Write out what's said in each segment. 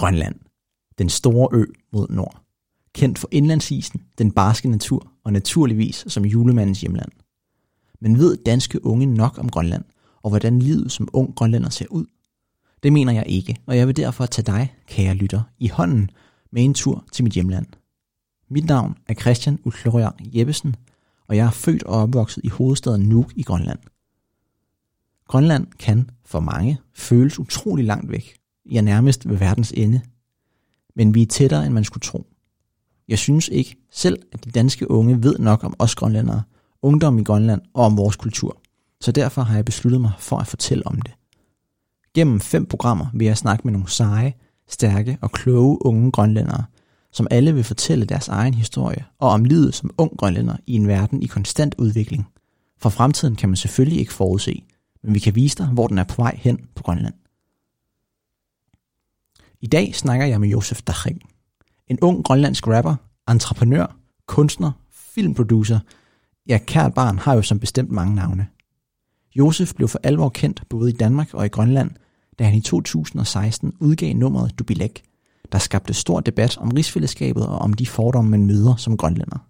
Grønland. Den store ø mod nord. Kendt for indlandsisen, den barske natur og naturligvis som julemandens hjemland. Men ved danske unge nok om Grønland, og hvordan livet som ung grønlænder ser ud? Det mener jeg ikke, og jeg vil derfor tage dig, kære lytter, i hånden med en tur til mit hjemland. Mit navn er Christian Utlorian Jeppesen, og jeg er født og opvokset i hovedstaden Nuuk i Grønland. Grønland kan for mange føles utrolig langt væk. Jeg nærmest ved verdens ende. Men vi er tættere, end man skulle tro. Jeg synes ikke selv, at de danske unge ved nok om os grønlændere, ungdom i Grønland og om vores kultur. Så derfor har jeg besluttet mig for at fortælle om det. Gennem fem programmer vil jeg snakke med nogle seje, stærke og kloge unge grønlændere, som alle vil fortælle deres egen historie og om livet som ung grønlænder i en verden i konstant udvikling. For fremtiden kan man selvfølgelig ikke forudse, men vi kan vise dig, hvor den er på vej hen på Grønland. I dag snakker jeg med Josef Daching, en ung grønlandsk rapper, entreprenør, kunstner, filmproducer. Ja, kært barn har jo som bestemt mange navne. Josef blev for alvor kendt både i Danmark og i Grønland, da han i 2016 udgav nummeret Dubilek, der skabte stor debat om rigsfællesskabet og om de fordomme, man møder som grønlænder.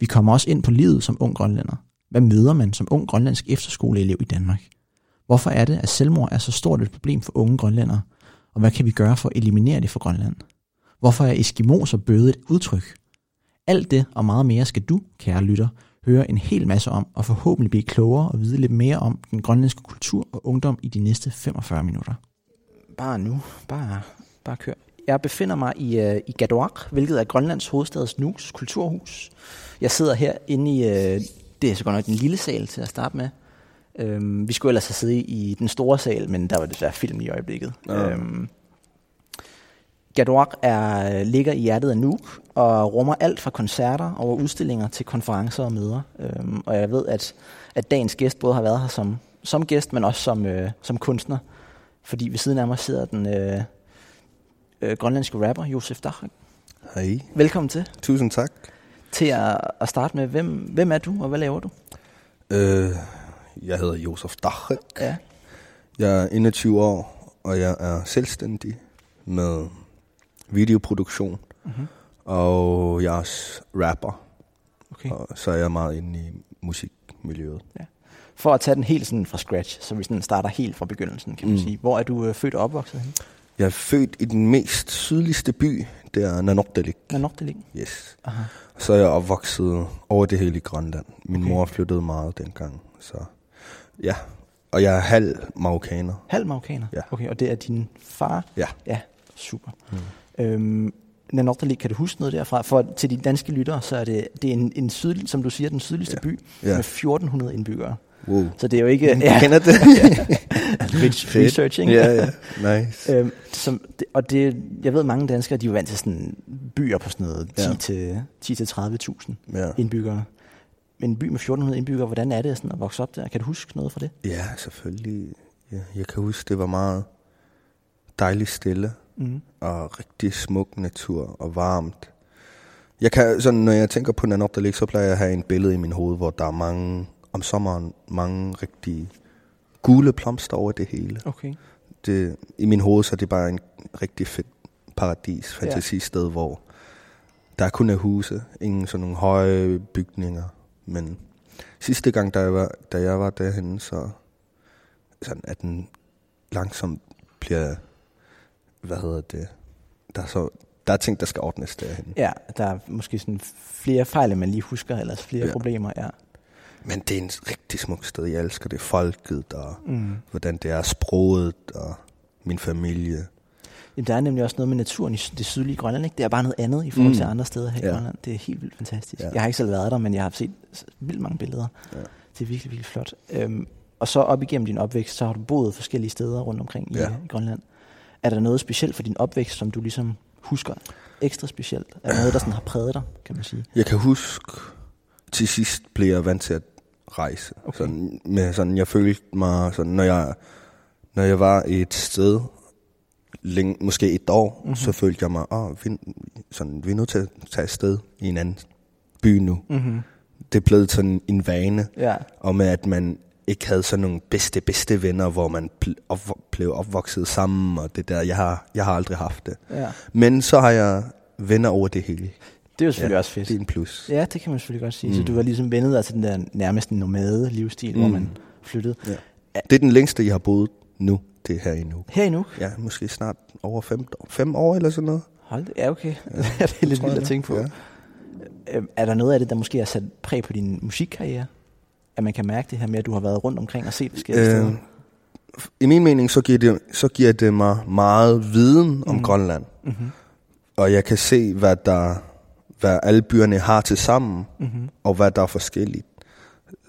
Vi kommer også ind på livet som ung grønlænder. Hvad møder man som ung grønlandsk efterskoleelev i Danmark? Hvorfor er det, at selvmord er så stort et problem for unge grønlændere? Og hvad kan vi gøre for at eliminere det for Grønland? Hvorfor er Eskimos og bøde et udtryk? Alt det og meget mere skal du, kære lytter, høre en hel masse om, og forhåbentlig blive klogere og vide lidt mere om den grønlandske kultur og ungdom i de næste 45 minutter. Bare nu. Bare, bare kør. Jeg befinder mig i, uh, i Gadoak, hvilket er Grønlands hovedstads Nuks kulturhus. Jeg sidder her inde i, uh, det er så godt nok den lille sal til at starte med. Um, vi skulle ellers have siddet i den store sal, men der var desværre film i øjeblikket. Ja. Um, Gadoak er, ligger i hjertet af Nuuk og rummer alt fra koncerter over udstillinger til konferencer og møder. Um, og jeg ved, at, at dagens gæst både har været her som, som gæst, men også som, uh, som kunstner. Fordi ved siden af mig sidder den uh, uh, grønlandske rapper, Josef Dachak. Hej. Velkommen til. Tusind tak. Til at, at starte med, hvem, hvem er du, og hvad laver du? Øh, jeg hedder Josef Dachak. Ja. Jeg er 21 år, og jeg er selvstændig med videoproduktion. Mm-hmm. Og jeg er også rapper, Okay. og så er jeg meget inde i musikmiljøet. For at tage den helt sådan fra scratch, så vi sådan starter helt fra begyndelsen, kan man Mm. sige. Hvor er du øh, født og opvokset henne? Jeg er født i den mest sydligste by, det er det ligger. Yes. Aha. Så er jeg opvokset over det hele i Grønland. Min Okay. mor flyttede meget dengang, så ja. Og jeg er halv marokkaner. Halv marokkaner? Ja. Okay, og det er din far? Ja. Ja, super. Mm. Øhm, Nanortalik, kan du huske noget derfra? For til de danske lyttere, så er det, det er en, en sydlig, som du siger, den sydligste Ja. by Ja. med 1400 indbyggere. Wow. Så det er jo ikke... Du kender det? Rich Fedt. research, ikke? ja, ja. Nice. Øhm, som, og det, jeg ved, mange danskere, de er vant til sådan byer på sådan noget 10 Ja. til, 10 til 30.000 Ja. indbyggere. En by med 1400 indbyggere, hvordan er det sådan at vokse op der? Kan du huske noget fra det? ja, selvfølgelig. Ja, jeg kan huske, det var meget dejligt stille Mm. og rigtig smuk natur og varmt. Jeg kan, sådan, når jeg tænker på Nanortalik, så plejer jeg at have en billede i min hoved, hvor der er mange, om sommeren, mange rigtig gule blomster over det hele. Okay. Det, I min hoved så er det bare en rigtig fedt paradis, fantasisted, hvor der kun er huse, ingen sådan nogle høje bygninger. Men sidste gang, da jeg var, da jeg var derhen, så sådan at den langsomt bliver, hvad hedder det, der er, så, der er ting, der skal ordnes derhen. Ja, der er måske sådan flere fejl, end man lige husker, eller flere ja. Ja. problemer, ja. Men det er en rigtig smuk sted. Jeg elsker det folket, og Mm. hvordan det er sproget, og min familie. Jamen, der er nemlig også noget med naturen i det sydlige Grønland, ikke? Det er bare noget andet i forhold til Mm. andre steder her i Ja. Grønland. Det er helt vildt fantastisk. Ja. Jeg har ikke selv været der, men jeg har set vildt mange billeder. Ja. Det er virkelig, virkelig flot. Øhm, og så op igennem din opvækst, så har du boet forskellige steder rundt omkring i, Ja. i Grønland. Er der noget specielt for din opvækst, som du ligesom husker ekstra specielt? Er der noget, der sådan har præget dig, kan man sige? Jeg kan huske, til sidst blev jeg vant til at rejse. Okay. Sådan, med sådan, jeg følte mig, sådan, når, jeg, når jeg var et sted, længe, måske et år, Mhm. mm-hmm. så følte jeg mig, åh, vi, sådan, vi er nødt til at tage afsted i en anden by nu. Mm-hmm. Det er blevet sådan en vane, Ja, og med at man ikke havde sådan nogle bedste, bedste venner, hvor man op- blev opvokset sammen, og det der, jeg har, jeg har aldrig haft det. Ja. Men så har jeg venner over det hele. Det er jo selvfølgelig ja, også fedt. Det er en plus. Ja, det kan man selvfølgelig godt sige. Mm. Så du var ligesom vendet dig til den der nærmest nomade livsstil, mm. hvor man flyttede. Ja. Det er den længste, jeg har boet nu, det er her i nu. Her i nu? Ja, måske snart over fem, fem år eller sådan noget. Hold det. Ja, okay. Ja, det er lidt vildt at tænke på. Ja. Øhm, Er der noget af det, der måske har sat præg på din musikkarriere? At man kan mærke det her med, at du har været rundt omkring og set forskellige Øh, steder? I min mening, så giver det, så giver det mig meget viden om Mhm. Grønland. Mm-hmm. Og jeg kan se, hvad, der, hvad alle byerne har til sammen, Mm-hmm. og hvad der er forskelligt.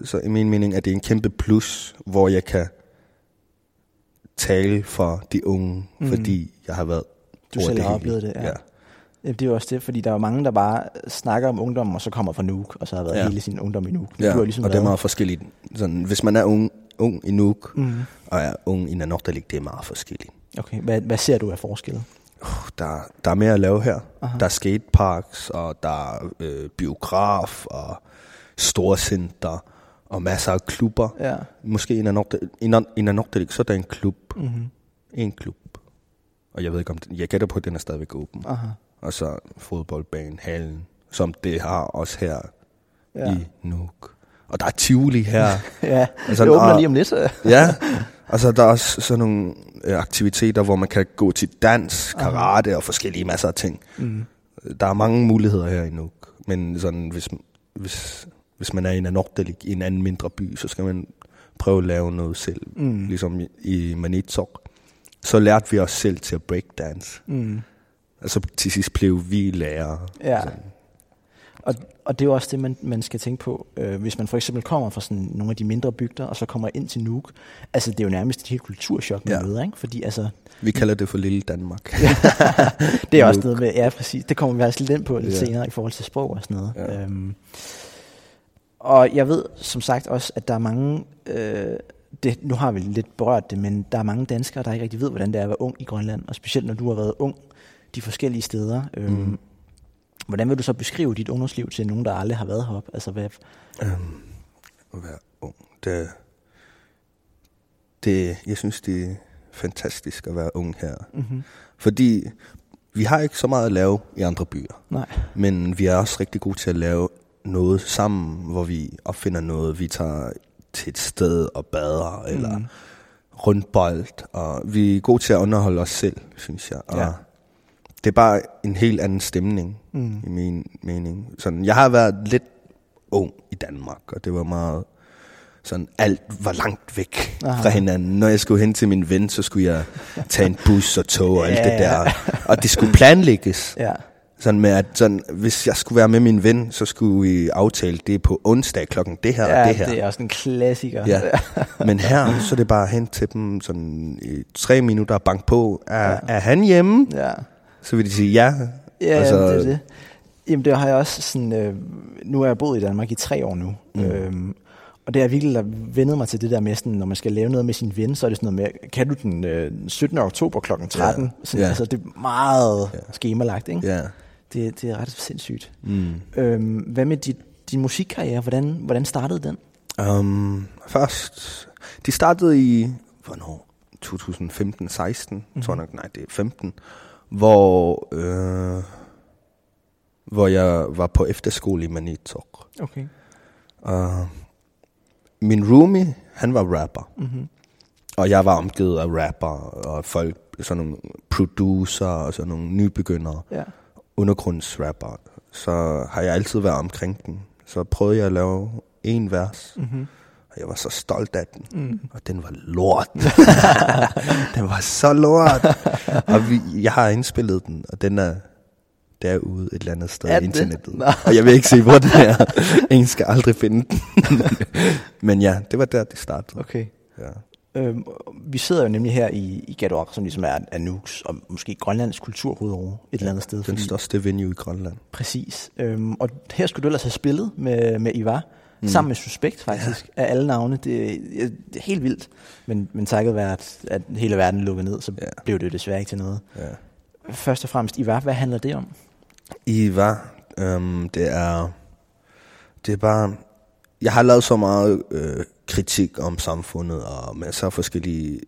Så i min mening er det en kæmpe plus, hvor jeg kan tale for de unge, mm. fordi jeg har været Du selv det har oplevet det, ja. ja. Det er jo også det, fordi der er mange, der bare snakker om ungdom, og så kommer fra Nuuk, og så har været ja. Hele sin ungdom i Nuuk. Ja. Du har ligesom og det er været- meget forskelligt. Sådan, hvis man er ung, ung i Nuuk, Mhm. og er ung i Nanortalik, det er meget forskelligt. Okay, hvad, hvad ser du af forskelle? Der, der er mere at lave her. Aha. Der er skateparks, og der er øh, biograf, og storcenter, og masser af klubber. Ja. Måske Nan- i Nanortalik, så er der en klub. Mm-hmm. En klub. Og jeg ved ikke om den, jeg gætter på, at den er stadigvæk åben. Aha. Og så fodboldbanen, hallen, som det har også her Ja. i Nuuk. Og der er Tivoli her. ja, Altså, det åbner og- lige om lidt. ja, og så er der også sådan nogle øh, aktiviteter, hvor man kan gå til dans, Aha. karate og forskellige masser af ting. Mm. Der er mange muligheder her i Nuuk. Men sådan, hvis, hvis, hvis man er i Nanortalik, i en anden mindre by, så skal man prøve at lave noget selv. Mm. Ligesom i, Manitok. Så lærte vi os selv til at breakdance. Mm. Og så til sidst blev vi lærere. Ja. Så, Og, og det er jo også det, man, man skal tænke på, øh, hvis man for eksempel kommer fra sådan nogle af de mindre bygder, og så kommer ind til Nuuk. Altså, det er jo nærmest et helt kulturschok, man Ja. møder, ikke? Fordi altså, vi kalder det for Lille Danmark. det er også noget med, ja præcis, det kommer vi også lidt ind på lidt Ja. senere i forhold til sprog og sådan noget. Ja. Øhm, og jeg ved som sagt også, at der er mange, øh, det, nu har vi lidt berørt det, men der er mange danskere, der ikke rigtig ved, hvordan det er at være ung i Grønland, og specielt når du har været ung de forskellige steder. Øhm, Mm. Hvordan vil du så beskrive dit ungdomsliv til nogen, der aldrig har været heroppe? Altså, hvad, Øhm, at være ung. Det, det, jeg synes, det er fantastisk at være ung her. mm-hmm. Fordi vi har ikke så meget at lave i andre byer. Nej. Men vi er også rigtig gode til at lave noget sammen, hvor vi opfinder noget. Vi tager til et sted og bader, eller Mm. rundbold. Og vi er gode til at underholde os selv, synes jeg. Og Ja. Det er bare en helt anden stemning, Mm. i min mening. Sådan, jeg har været lidt ung i Danmark, og det var meget sådan, alt var langt væk Aha. Fra hinanden. Når jeg skulle hen til min ven, så skulle jeg tage en bus og tog og alt Ja, det ja. der. Og det skulle planlægges. Ja. Sådan med, at sådan, hvis jeg skulle være med min ven, så skulle vi aftale det på onsdag klokken det her ja, og det her. det er også en klassiker. Ja. Men her, så er det bare hen til dem sådan i tre minutter og bank på. Er, Ja. er han hjemme? ja. Så vil de sige ja. Ja, Altså- altså, det er det. Jamen, det har jeg også sådan... Øh, nu har jeg boet i Danmark i tre år nu. Mm. Øhm, og det har virkelig vendet mig til det der med, sådan, når man skal lave noget med sin ven, så er det sådan noget med, kan du den øh, 17. oktober kl. 13? Ja. Sådan, Ja. Altså, det er meget Ja. skemalagt, ikke? Ja. Det, det er ret sindssygt. Mm. Øhm, hvad med dit, din musikkarriere? Hvordan, hvordan startede den? Um, først, de startede i, hvornår? 2015, 16, mm-hmm. tror jeg nok, nej, det er 15, hvor, øh, hvor jeg var på efterskole i Manitok. Okay. Og min roomie, han var rapper. Mm-hmm. Og jeg var omgivet af rapper og folk, sådan nogle producer og sådan nogle nybegyndere, Ja. Undergrundsrapper. Så har jeg altid været omkring den. Så prøvede jeg at lave en vers, Mm-hmm. og jeg var så stolt af den. Mm. Og den var lort. den var så lort. og vi, jeg har indspillet den, og den er derude et eller andet sted i den internettet. Nå. Og jeg vil ikke se, hvor den er. Ingen skal aldrig finde den. Men ja, det var der, det startede. Okay. Ja. Øhm, vi sidder jo nemlig her i, i Gadoak, som ligesom er, er Nuuks og måske Grønlands kulturhovedår et eller andet sted. Den største venue i Grønland. Præcis. Øhm, og her skulle du ellers have spillet med, med Ivar, mm. sammen med Suspekt faktisk, ja. af alle navne. Det, det er helt vildt. Men, men takket være, at, at hele verden lukkede ned, så ja. Ja. blev det jo desværre ikke til noget. Ja. Først og fremmest, Ivar, hvad handler det om? Iva, øhm, det er, det er bare, jeg har lavet så meget øh, kritik om samfundet og masser af forskellige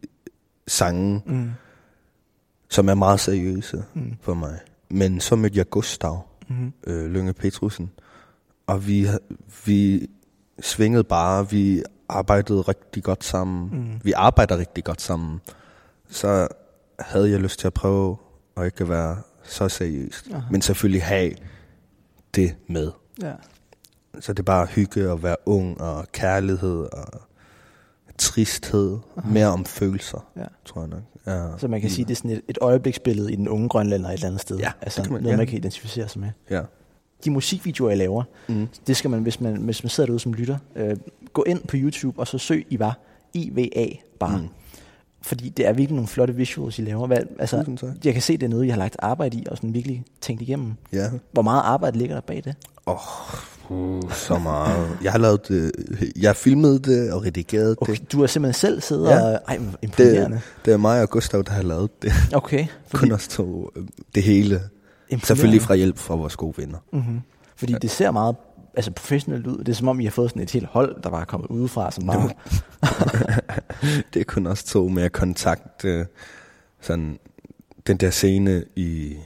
sange, Mm. som er meget seriøse Mm. for mig. Men så mødte jeg Gustav Mm. øh, Lønge Petrusen, og vi, vi svingede bare, vi arbejdede rigtig godt sammen. Mm. Vi arbejder rigtig godt sammen. Så havde jeg lyst til at prøve at ikke være så seriøst. Aha. Men selvfølgelig have det med. Ja. Så det er bare hygge og være ung og kærlighed og tristhed. Aha. Mere om følelser, Ja. tror jeg nok. Ja, Så man kan i- sige, det er sådan et, et øjebliksbillede i den unge grønlænder et eller andet sted. Ja, altså man- noget, ja. man kan identificere sig med. Ja. De musikvideoer, jeg laver, Mm. det skal man, hvis man, hvis man sidder derude som lytter, øh, gå ind på YouTube og så søg I var IVA bare. Mm. Fordi det er virkelig nogle flotte visuals, I laver. Hvad, altså, jeg kan se, det er noget, I har lagt arbejde i og sådan virkelig tænkt igennem. Ja. Hvor meget arbejde ligger der bag det? Uh, så meget. Jeg har lavet det. Jeg filmede det og redigeret Okay, det. du har simpelthen selv siddet Ja. og... Ej, imponerende. Det er mig og Gustav, der har lavet det. Okay. Fordi, Kun os to. Det hele. Selvfølgelig fra hjælp fra vores gode venner. Mm-hmm. Fordi det ser meget altså professionelt ud. Det er som om, I har fået sådan et helt hold, der bare er kommet udefra, som bare... Det er kun os to med at kontakte sådan, den der scene i,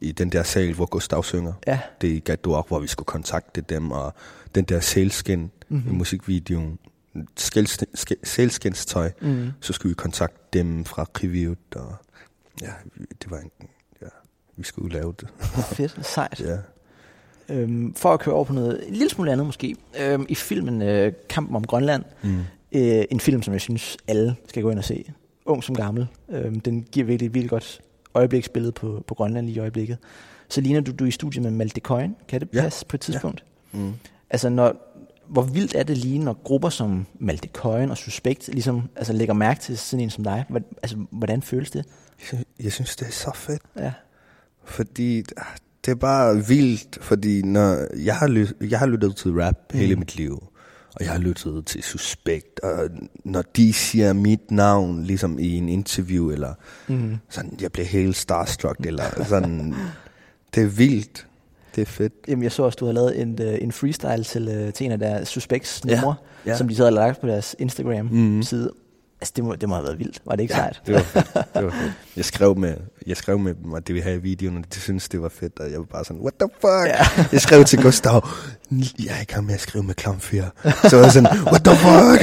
i den der sal, hvor Gustav synger. Ja. Det er i Gador, hvor vi skulle kontakte dem, og den der sælskin mm-hmm. Mhm. i musikvideoen, sælskin- sk- sælskinstøj, Mm. så skulle vi kontakte dem fra Kriviut, og ja, det var en, ja, vi skulle lave det. Fedt, sejt. Ja. Øhm, for at køre over på noget en lille smule andet måske. Øhm, I filmen øh, Kampen om Grønland, Mm. øh, en film, som jeg synes, alle skal gå ind og se. Ung som gammel. Øhm, den giver virkelig et virkelig godt øjebliksbillede på, på Grønland lige i øjeblikket. Så ligner du, du er i studiet med Malte Coyne. Kan det Ja. passe på et tidspunkt? Mm. Altså, når, hvor vildt er det lige, når grupper som Malte Coyne og Suspekt ligesom, altså, lægger mærke til sådan en som dig? Hvor, altså, hvordan føles det? Jeg, synes, det er så fedt. Ja. Fordi det er bare vildt, fordi når jeg har, lyt, jeg har lyttet til rap mm. hele mit liv, og jeg har lyttet til Suspekt, og når de siger mit navn, ligesom i en interview, eller Mm. sådan, jeg bliver helt starstruck, eller sådan, det er vildt. Det er fedt. Jamen, jeg så også, du har lavet en, øh, en freestyle til, øh, til en af deres Suspects numre, ja. som de så havde lagt på deres Instagram-side. Mhm. Altså, det må, det må have været vildt. Var det ikke sejt? det var fedt. Det var fedt. Jeg skrev med, jeg skrev med dem, at det ville have i videoen, og de syntes, det var fedt, og jeg var bare sådan, what the fuck? Ja. Jeg skrev til Gustav, jeg er i gang med at skrive med Klam 4. Så var jeg sådan, what the fuck?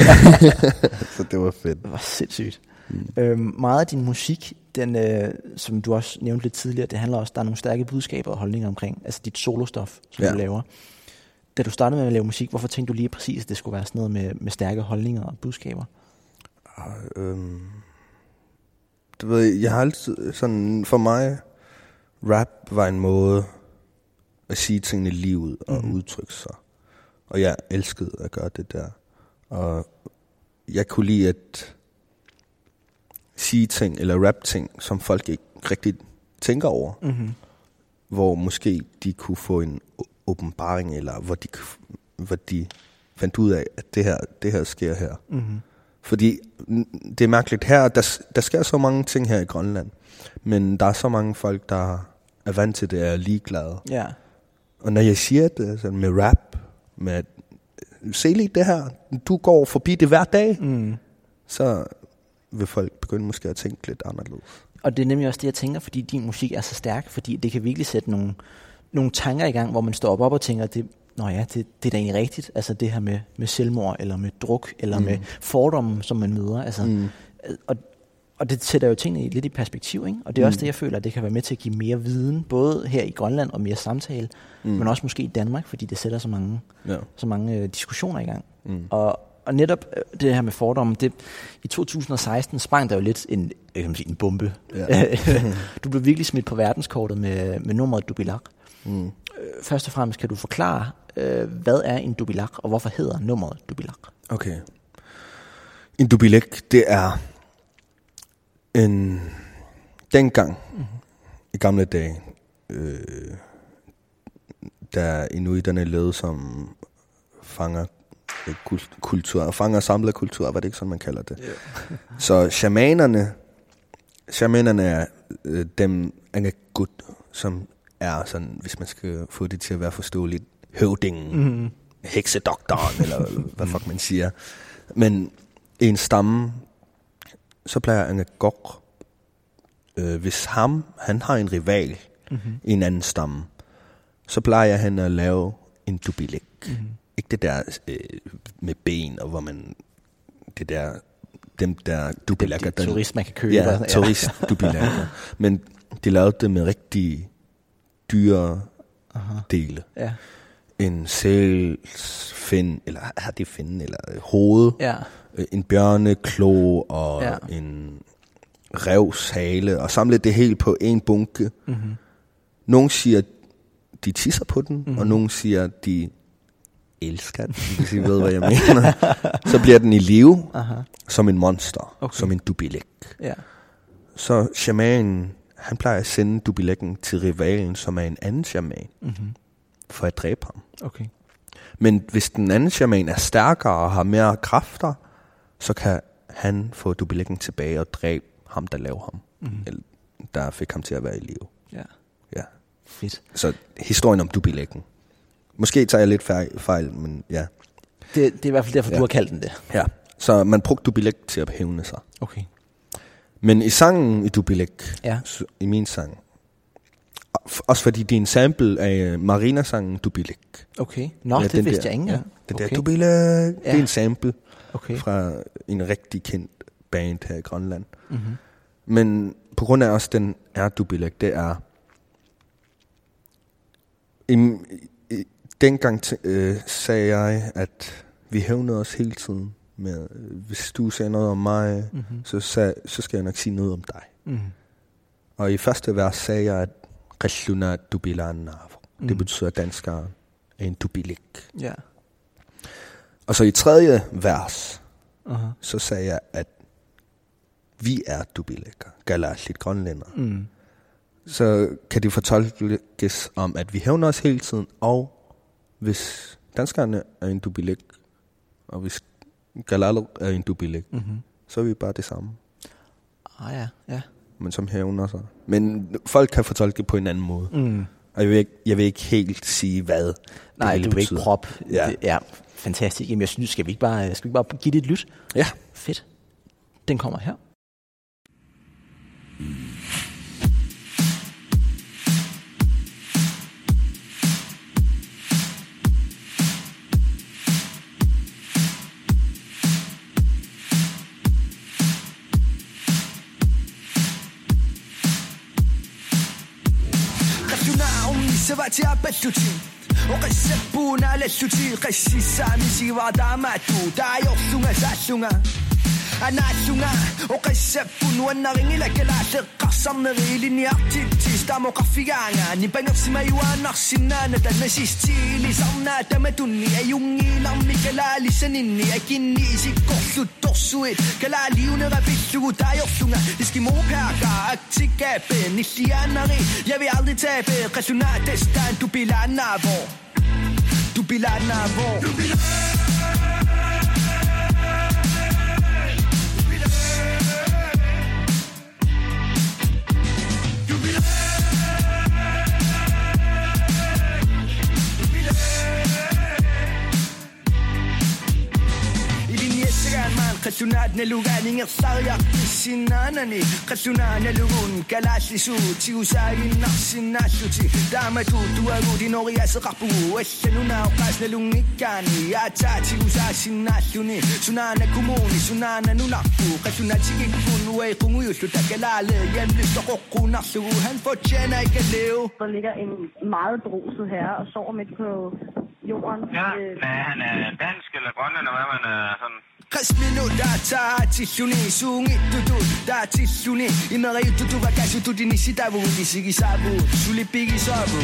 så det var fedt. Det var sindssygt. Mm. Øhm, meget af din musik, den, øh, som du også nævnte lidt tidligere, det handler også, der er nogle stærke budskaber og holdninger omkring, altså dit solostof, som Ja. du laver. Da du startede med at lave musik, hvorfor tænkte du lige præcis, at det skulle være sådan noget med, med stærke holdninger og budskaber? Øhm, du ved, jeg har altid sådan, for mig, rap var en måde at sige tingene lige ud og mm. udtrykke sig. Og jeg elskede at gøre det der. Og jeg kunne lide at sige ting, eller rap ting, som folk ikke rigtig tænker over. Mm-hmm. Hvor måske de kunne få en åbenbaring, eller hvor de, hvor de fandt ud af, at det her, det her sker her. Mm-hmm. Fordi det er mærkeligt her, der, der sker så mange ting her i Grønland, men der er så mange folk, der er vant til det, og er ligeglade. Ja. Og når jeg siger det sådan med rap, med se lige det her, du går forbi det hver dag, Mm. så vil folk begynde måske at tænke lidt anderledes. Og det er nemlig også det, jeg tænker, fordi din musik er så stærk, fordi det kan virkelig sætte nogle, nogle tanker i gang, hvor man står op, op og tænker, det, Nå ja, det, det er da egentlig rigtigt. Altså det her med, med selvmord, eller med druk, eller mm. med fordomme, som man møder. Altså, Mm. og, og det sætter jo tingene lidt i perspektiv, ikke? Og det er også Mm. det, jeg føler, at det kan være med til at give mere viden, både her i Grønland og mere samtale, mm. men også måske i Danmark, fordi det sætter så mange, Ja. så mange øh, diskussioner i gang. Mm. Og, og netop øh, det her med fordomme, det, i 2016 sprang der jo lidt en, jeg kan sige, en bombe. Ja. du blev virkelig smidt på verdenskortet med, med nummeret Dubilak. Mm. Øh, Først og fremmest kan du forklare, øh, hvad er en Dubilak, og hvorfor hedder nummeret Dubilak? Okay. En dubilek, det er en... Dengang, mm-hmm. i gamle dage, øh, da inuiterne levede som fanger øh, kul- kultur, fanger samlet kultur, var det ikke sådan, man kalder det? Yeah. Så shamanerne, shamanerne er øh, dem angagut, som er sådan, hvis man skal få det til at være forståeligt, høvdingen, Mm. heksedoktoren, eller hvad fuck man siger. Men en stamme, så plejer Angagok, øh, hvis ham, han har en rival mm-hmm. i en anden stamme, så plejer han at lave en dubilik. Mm-hmm. Ikke det der øh, med ben, og hvor man, det der, dem der dubilakker. Det, turist, man kan købe. Ja, turist dubilakker. Men de lavede det med rigtig dyre Aha. dele. Ja. En sæls fin, eller har det fin, eller hoved. Ja. Øh, en bjørneklo og Ja. en revs hale, og samle det helt på en bunke. Mm-hmm. Nogle siger, de tisser på den, Mhm. mm-hmm. og nogle siger, de elsker den, hvis I ved, hvad jeg mener. Så bliver den i live Aha. som en monster, Okay. som en dubilik. Ja. Så shamanen, han plejer at sende dubilekken til rivalen, som er en anden shaman, Mm-hmm. For at dræbe ham. Okay. Men hvis den anden shaman er stærkere og har mere kræfter, så kan han få dubilekken tilbage og dræbe ham, der lavede ham. Mm-hmm. Eller der fik ham til at være i live. Ja. Ja. Fedt. Så historien om dubilekken. Måske tager jeg lidt fejl, men ja. Det, det er i hvert fald derfor, ja. Du har kaldt den det. ja. Så man brugte dubilek til at hævne sig. Okay. Men i sangen i dubilek, Ja. i min sang, også fordi det er en sample af øh, Marina-sangen Dubilek. Okay. Nå, ja, det den vidste der, jeg ikke ja. Det okay. der Dubilek, ja. det er en sample Okay. fra en rigtig kendt band her i Grønland. Mm-hmm. Men på grund af også den er Dubilek, det er... I, i, dengang t- øh, sagde jeg, at vi hævnede os hele tiden med, hvis du siger noget om mig, Mm-hmm. så, sag, så skal jeg nok sige noget om dig. Mm-hmm. Og i første vers sagde jeg, at Rishuna Dubilan Mm. Det betyder, at danskeren er en dubilik. Ja. Og så i tredje vers, Uh-huh. så sagde jeg, at vi er dubilikker, galatligt grønlænder. Mm. Så kan det fortolkes om, at vi hævner os hele tiden, og hvis danskerne er en dubilik, og hvis galaluk er en dubilik, Mm-hmm. så er vi bare det samme, Ah ja, ja men som hævner sig. Men folk kan fortolke på en anden måde. Mm. Og jeg vil, ikke, jeg vil ikke helt sige, hvad Nej, det du vil ikke prop. Ja. ja. Fantastisk. Jamen, jeg synes, skal vi ikke bare, skal vi bare give det et lyt? Ja. Fedt. Den kommer her. Mm. سبعتي عبدتوتي. وقد سبونا لسوتي قشي سامي سي وضع معتو دعيو سونا ساسونا à national och recept på någon ring i läckelate kassamne rilin i aktivitet tamo kaffianga ni pengar si marijuana sinana tan nasistili sanna tamatunni ayungi lammi kalali saninni akinni isikkorlu torsuit kalali unera pillugu taajorlunga iskimokaaka aktikaape nillianari jeg vil aldrig tabe resultat destan du bilanavo du bilanavo du bilanavo Kasunat na lugar ning saryak sinanani Kasunat na lugun kalaslisu Tiusayin naksinasuti Dama tutuagu dinoria sa kapu. Esenuna ukas na lungikani Ata tiusa sinasuni Sunana kumuni sunana nulaku Kasunat sigig funwe kunguyuslu takalale Hjem lyst og kukunaksu Han fortjener ikke at leve Der ligger en meget beruset herre og sover midt på jorden. Ja, Øh, men han er dansk eller grønlænder, hvad man er sådan. Kasmino data chihuni sungi tutu da chihuni inara yutu tu bakashi tu dinisi tabu disigisa bu sulipigi sabu.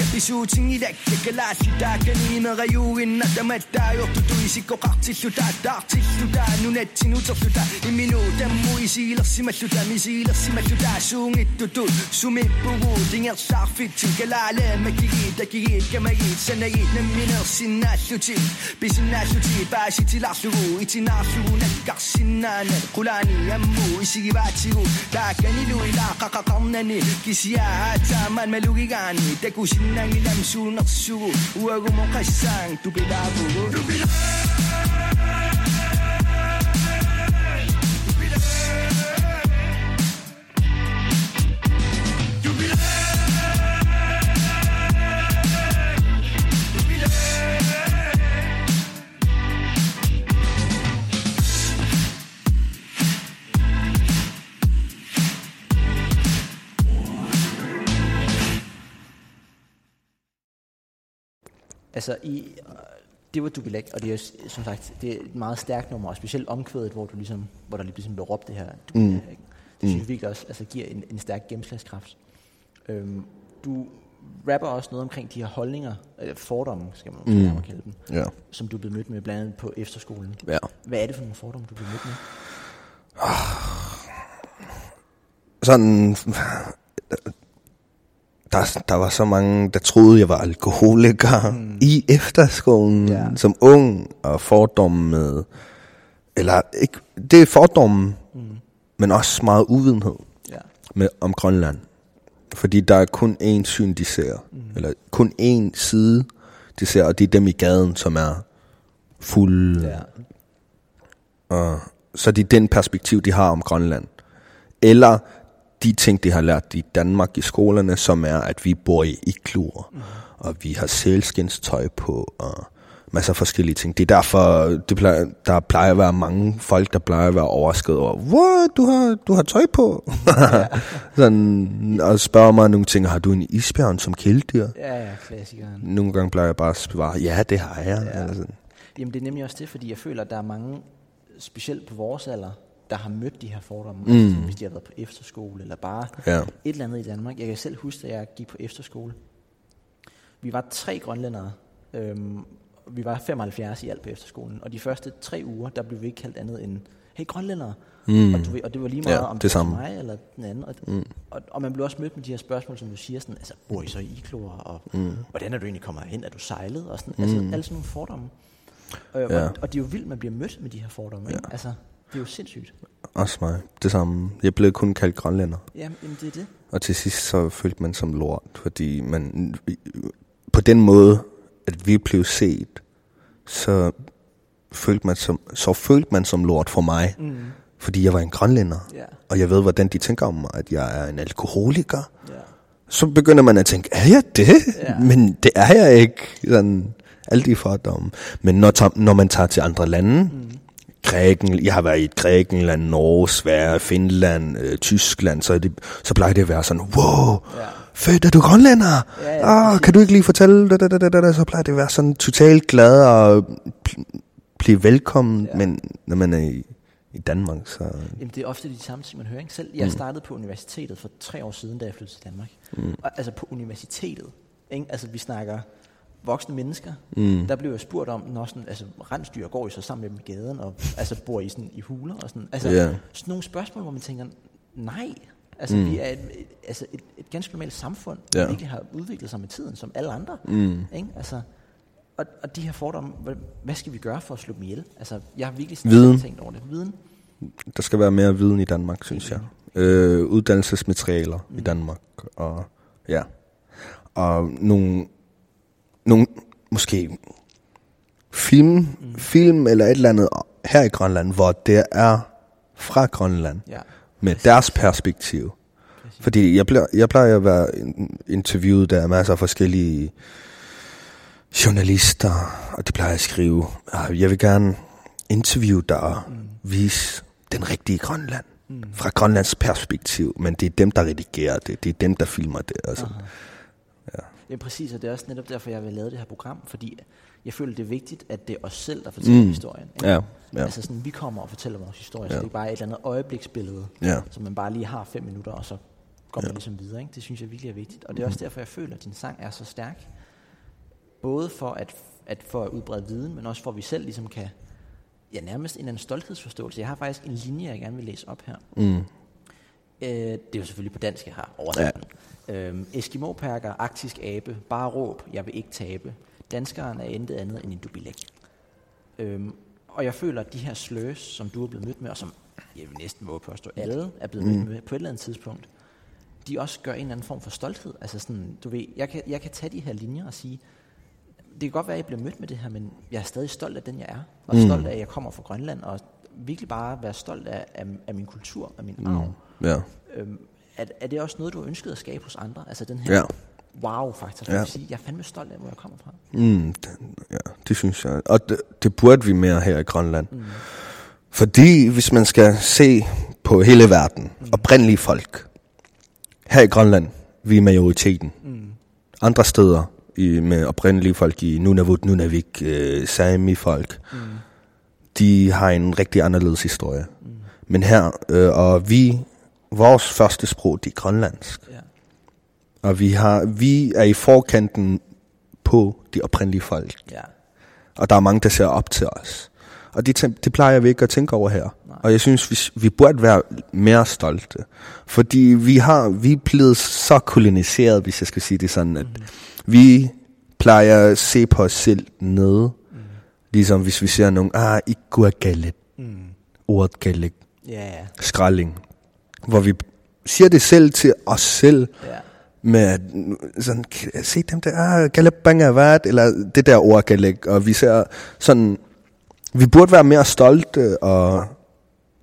isuutsin ilakkakalaassitaakanina rajuuinnatamat taayortutuisikkoqartillutaa nunattinuterluta iminu tammu isiilersimalluta misiilersimalluta suungittutut sumippugu tingersaarfitsin kalaalaamakigit akigit kamagit sanagit namminersinnaalluti pisinnaallutigi paasitilarlugu itinaarlugu nakkarsinnaana qulaani ammu isigivaatigu taakanilu ilaaqaqaqarnani kisiyaa haataamaan malugigaani takusin nang ilam su nak su wa gumong kasang tu bidabu tu Altså, i, øh, det var Dubilek, og det er som sagt det er et meget stærkt nummer, og specielt omkvædet, hvor, du ligesom, hvor der lige ligesom bliver råbt det her. Mm. Det synes jeg virkelig også altså, giver en, en stærk gennemslagskraft. Øhm, du rapper også noget omkring de her holdninger, eller fordomme, skal man måske Mm. kalde dem, Ja. som du er blevet mødt med blandt andet på efterskolen. Ja. Hvad er det for nogle fordomme, du er blevet mødt med? Sådan... Der, der var så mange, der troede, jeg var alkoholiker mm. i efterskolen Ja. som ung, og fordomme med... Eller ikke, det er fordomme, mm. men også meget uvidenhed Ja. med, om Grønland. Fordi der er kun én syn, de ser. Mm. Eller kun én side, de ser, og det er dem i gaden, som er fuld. ja. Og så er det den perspektiv, de har om Grønland. Eller de ting, de har lært i Danmark i skolerne, som er, at vi bor i igluer, mm. og vi har sælskinstøj på, og masser af forskellige ting. Det er derfor, det plejer, der plejer at være mange folk, der plejer at være overrasket over, what, du har, du har tøj på? Sådan, og spørger mig nogle ting, har du en isbjørn som kæledyr? Ja, ja, klassikeren. Nogle gange plejer jeg bare at svare, ja, det har jeg. Ja. Eller sådan. Jamen det er nemlig også det, fordi jeg føler, at der er mange, specielt på vores alder, der har mødt de her fordomme, mm. altså, hvis de har været på efterskole, eller bare Ja. et eller andet i Danmark. Jeg kan selv huske, da jeg gik på efterskole. Vi var tre grønlændere. Øhm, vi var 75 i alt på efterskolen, og de første tre uger, der blev vi ikke kaldt andet end, hey grønlændere. Mm. Og, du, og det var lige meget, Ja, om det samme. mig eller den anden. Og, mm. og, og man blev også mødt med de her spørgsmål, som du siger, sådan, altså, bor I så i Iglor, og mm. hvordan er du egentlig kommet hen? Er du sejlet? Og sådan, altså, alle sådan nogle fordomme. Øh, Ja. og, og det er jo vildt, man bliver mødt med de her fordomme. Ikke? Altså, det er jo sindssygt. Også mig. Det samme. Jeg blev kun kaldt grønlænder. Jamen, jamen det er det. Og til sidst så følte man som lort, fordi man på den måde, at vi blev set, så følte man som, så følte man som lort for mig, mm. fordi jeg var en grønlænder. Ja. Og jeg ved, hvordan de tænker om mig, at jeg er en alkoholiker. Ja. Så begynder man at tænke, er jeg det? Ja. Men det er jeg ikke. Sådan, alle de fordomme. Men når, når man tager til andre lande, mm. Græken, jeg har været i Grækenland, Norge, Sverige, Finland, øh, Tyskland, så, det, så plejer det at være sådan, wow, Ja. fedt, er du grønlænder? Ja, ja, ah, kan du ikke lige fortælle, da, da, da, da, da, så plejer det at være sådan totalt glad og blive velkommen, Ja. men når man er i, i Danmark, så... Jamen, det er ofte de samme ting, man hører. Ikke? Selv, jeg startede på universitetet for tre år siden, da jeg flyttede til Danmark. Mm. Og, altså på universitetet. Ikke? Altså, vi snakker voksne mennesker. Mm. Der blev jeg spurgt om, når sådan, altså, rensdyr går I så sammen med dem i gaden, og altså, bor I sådan i huler og sådan. Altså, Ja. sådan nogle spørgsmål, hvor man tænker, nej. Altså, mm. vi er et, altså et, et ganske normalt samfund, der Ja. virkelig har udviklet sig med tiden, som alle andre. Mm. Ikke? Altså, og, og de her fordomme, hvad, hvad skal vi gøre for at slå dem ihjel? Altså, jeg har virkelig sådan tænkt over det. Viden. Der skal være mere viden i Danmark, synes jeg. Øh, uddannelsesmaterialer mm. i Danmark. Og ja. Og nogle, nogle måske film, mm. film eller et eller andet her i Grønland, hvor det er fra Grønland. Ja. Med deres perspektiv. Fordi jeg, plejer, jeg plejer at være in- interviewet, der er masser af forskellige journalister, og de plejer at skrive, "Ah, jeg vil gerne interviewe dig og vise den rigtige Grønland. Fra Grønlands perspektiv, men det er dem, der redigerer det. Det er dem, der filmer det. Altså. Ja, præcis, og det er også netop derfor, jeg vil lave det her program, fordi jeg føler, det er vigtigt, at det er os selv, der fortæller mm. historien. Ikke? Ja, ja. Altså sådan, vi kommer og fortæller vores historie, ja. så Ja. det er bare et eller andet øjebliksbillede, Ja. som man bare lige har fem minutter, og så går man ligesom videre. Ikke? Det synes jeg virkelig er vigtigt. Og det er også derfor, jeg føler, at din sang er så stærk. Både for at, at, for at udbrede viden, men også for at vi selv ligesom kan, ja nærmest en eller anden stolthedsforståelse. Jeg har faktisk en linje, jeg gerne vil læse op her. Mm. Øh, det er jo selvfølgelig på dansk, jeg har oversat den. Øhm, Eskimo-perker, arktisk abe, bare råb, jeg vil ikke tabe. Danskeren er intet andet end en dubilek. Øhm, og jeg føler, at de her sløs, som du er blevet mødt med, og som jeg vil næsten våge påstå, alle er blevet mødt med på et eller andet tidspunkt, de også gør en eller anden form for stolthed. Altså sådan, du ved, jeg kan, jeg kan tage de her linjer og sige, det kan godt være, at jeg bliver mødt med det her, men jeg er stadig stolt af den, jeg er. Og mm. stolt af, at jeg kommer fra Grønland, og virkelig bare være stolt af, af, af min kultur, af min arv. Ja. Øhm, er, er det også noget, du har ønsket at skabe hos andre? Altså den her Ja. wow-faktor, Ja. ja. sige, jeg er fandme stolt af, hvor jeg kommer fra. Mm, det, ja, det synes jeg. Og det, det burde vi mere her i Grønland. Mm. Fordi hvis man skal se på hele verden, mm. oprindelige folk, her i Grønland, vi er majoriteten. Mm. Andre steder i, med oprindelige folk i Nunavut, Nunavik, øh, Sami-folk, mm. de har en rigtig anderledes historie. Mm. Men her, øh, og vi, vores første sprog, det er grønlandsk. Ja. Og vi, har, vi er i forkanten på de oprindelige folk. Ja. Og der er mange, der ser op til os. Og det, det plejer vi ikke at tænke over her. Nej. Og jeg synes, vi, vi burde være mere stolte. Fordi vi har vi er blevet så koloniseret, hvis jeg skal sige det sådan, at mm. vi plejer at se på os selv nede. Mm. Ligesom hvis vi ser nogen, ah, ikke går galet. Mm. Ordet galet. Ja, ja. Hvor vi siger det selv til os selv. ja. Med sådan, "Kan- se dem der, ah, galabanga hvad, eller det der ord galek, og vi ser sådan, vi burde være mere stolte og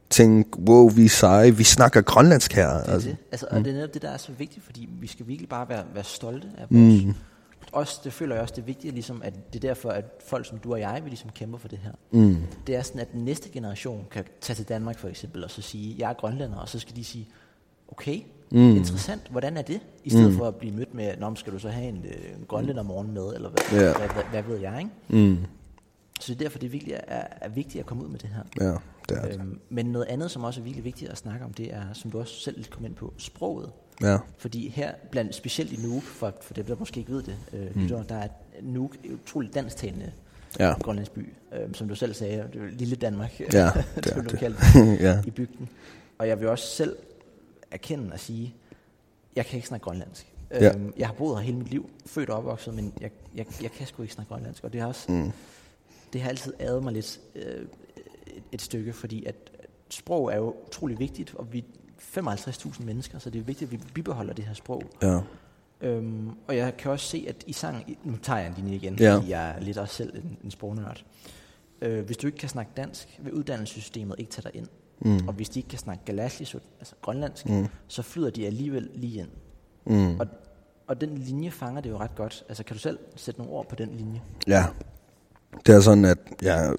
tænke, wow, vi er seje, vi snakker grønlandsk her. Det er Altså, det. Altså, og det er netop det, der er så vigtigt, fordi vi skal virkelig bare være, være stolte af vores... Mm. Også, det føler jeg også, det er vigtigt, ligesom, at det er derfor, at folk som du og jeg, vi ligesom kæmper for det her. Mm. Det er sådan, at den næste generation kan tage til Danmark for eksempel, og så sige, jeg er grønlænder, og så skal de sige, okay, mm. interessant, hvordan er det? I stedet mm. for at blive mødt med, Nå, skal du så have en, øh, en grønlænder morgen med, eller hvad, yeah. hvad, hvad, hvad ved jeg, ikke? mm, Så det er derfor, det virkelig er, er vigtigt at komme ud med det her. ja, det er det. Øhm, men noget andet, som også er virkelig vigtigt at snakke om, det er, som du også selv lidt kom ind på, sproget. Ja, Fordi her, blandt, specielt i Nuuk, for, for dem, der måske ikke ved det, øh, mm. lytter, der er Nuuk utroligt dansktalende ja, grønlandsk by. Øh, som du selv sagde, det er lille Danmark, Ja, det er det. ja, i bygden. Og jeg vil også selv erkende og sige, jeg kan ikke snakke grønlandsk. Ja. Øhm, jeg har boet her hele mit liv, født og opvokset, men jeg, jeg, jeg kan sgu ikke snakke grønlandsk. Og det har også, mm. det har altid ædet mig lidt øh, et, et stykke, fordi at sprog er jo utrolig vigtigt, og vi 55.000 mennesker, så det er vigtigt, at vi bibeholder det her sprog. ja, Øhm, og jeg kan også se, at i sang, nu tager jeg en linje igen, Ja. fordi jeg er lidt også selv en, en sprognørd. Øh, hvis du ikke kan snakke dansk, vil uddannelsessystemet ikke tage dig ind. Mm. Og hvis de ikke kan snakke galasli, altså grønlandsk, mm. så flyder de alligevel lige ind. mm, Og, og den linje fanger det jo ret godt. Altså kan du selv sætte nogle ord på den linje? ja. Det er sådan, at, ja,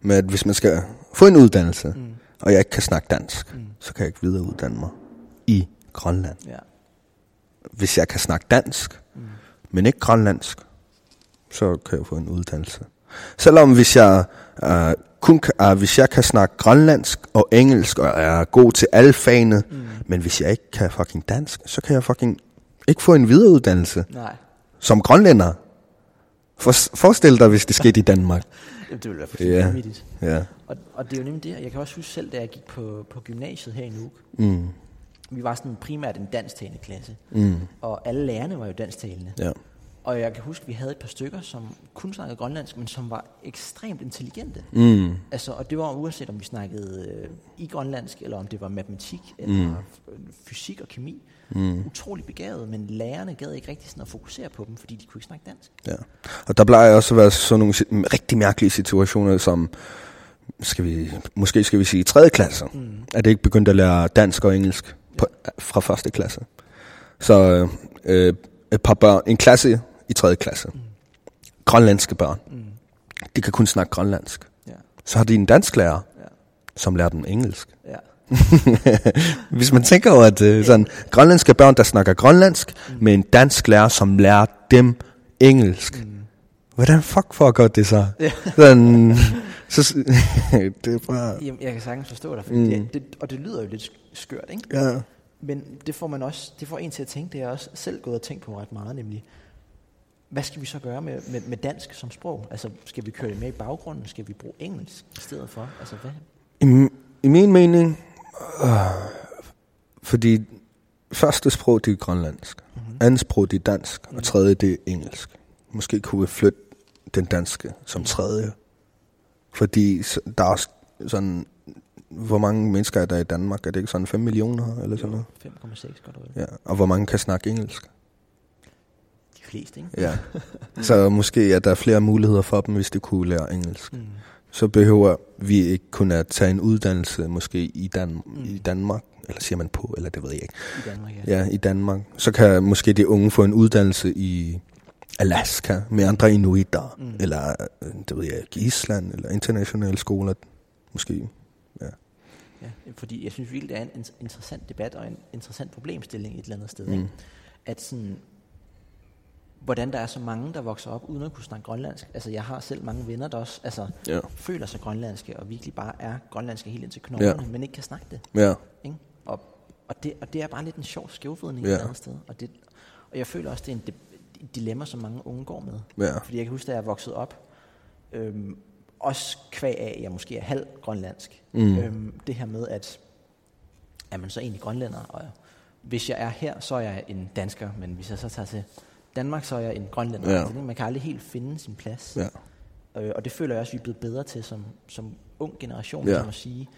med at hvis man skal få en uddannelse, mm. Og jeg ikke kan snakke dansk, mm. så kan jeg ikke videreuddanne mig i Grønland. Ja. hvis jeg kan snakke dansk, mm. men ikke grønlandsk, så kan jeg få en uddannelse. Selvom hvis jeg uh, kun uh, hvis jeg kan snakke grønlandsk og engelsk og er god til alle fagene, mm. men hvis jeg ikke kan fucking dansk, så kan jeg fucking ikke få en videreuddannelse Nej, som grønlænder. For, forestil dig, hvis det skete i Danmark. det ville være fuldstændig Ja. vanvittigt. Ja. Og, og det er jo nemlig det, jeg kan også huske selv, da jeg gik på, på gymnasiet her i Nuuk. Mm. Vi var sådan primært en dansktalende klasse, mm. og alle lærerne var jo dansktalende. Ja. Og jeg kan huske, at vi havde et par stykker, som kun snakkede grønlandsk, men som var ekstremt intelligente. Mm. Altså, og det var uanset om vi snakkede øh, i grønlandsk, eller om det var matematik, eller mm. fysik og kemi. Mm. Utrolig begavet, men lærerne gad ikke rigtig sådan at fokusere på dem, fordi de kunne ikke snakke dansk. Ja. Og der plejer også at være sådan nogle rigtig mærkelige situationer, som skal vi, måske skal vi sige 3. klasse, mm. at det ikke begyndte at lære dansk og engelsk på, fra første klasse. Så øh, et par børn, en klasse i 3. klasse, mm. grønlandske børn, mm. de kan kun snakke grønlandsk. Ja, Så har de en dansk lærer, ja, som lærer dem engelsk. ja. Hvis man tænker over, at øh, sådan, grønlandske børn, der snakker grønlandsk, mm. med en dansk lærer, som lærer dem engelsk. Mm. Hvordan fuck foregår det så? Ja. Sådan, så det er bare... Jamen, jeg kan sagtens forstå dig, fordi mm. det, det, og det lyder jo lidt skørt, ikke? Ja. Men det får man også, det får en til at tænke, det jeg også selv gået og tænkt på ret meget, nemlig, hvad skal vi så gøre med, med, med dansk som sprog? Altså, skal vi køre det med i baggrunden? Skal vi bruge engelsk i stedet for? Altså, hvad? I, i min mening, øh, fordi første sprog, det er grønlandsk. Mm-hmm. Andet sprog, det er dansk. Mm-hmm. Og tredje, det er engelsk. Måske kunne vi flytte den danske som tredje. Fordi der er sådan, hvor mange mennesker er der i Danmark? Er det ikke sådan 5 millioner eller sådan noget? 5,6 godt vel. Ja. Og hvor mange kan snakke engelsk? De fleste, ikke? Ja. Så måske er der flere muligheder for dem, hvis de kunne lære engelsk. Mm. Så behøver vi ikke kun at tage en uddannelse måske i, Dan- Mm. i Danmark, eller siger man på, eller det ved jeg ikke. I Danmark, ja. Ja, i Danmark. Så kan måske de unge få en uddannelse i Alaska med andre inuiter, Mm. eller øh, det ved jeg ikke, Island, eller internationale skoler, måske. ja. Fordi jeg synes virkelig, det er en in- interessant debat og en interessant problemstilling et eller andet sted. Mm. Ikke? At sådan, hvordan der er så mange, der vokser op uden at kunne snakke grønlandsk. Altså, jeg har selv mange venner, der også altså, Ja. føler sig grønlandske, og virkelig bare er grønlandske helt ind til knoglerne, Ja. men ikke kan snakke det. Ja, Ikke? Og, og, det, og det er bare lidt en sjov skævvridning Ja. et andet sted. Og, det, og jeg føler også, det er en de, et dilemma, som mange unge går med. ja, Fordi jeg kan huske, da jeg voksede op, øhm, også kvæg af, at jeg måske er halv grønlandsk. Mm. Øhm, det her med, at er man så egentlig grønlænder, og hvis jeg er her, så er jeg en dansker, men hvis jeg så tager til Danmark, så er jeg en grønlænder. Ja. Altså, man kan aldrig helt finde sin plads. ja, Øh, og det føler jeg også, vi er blevet bedre til som, som ung generation, Ja. som at sige,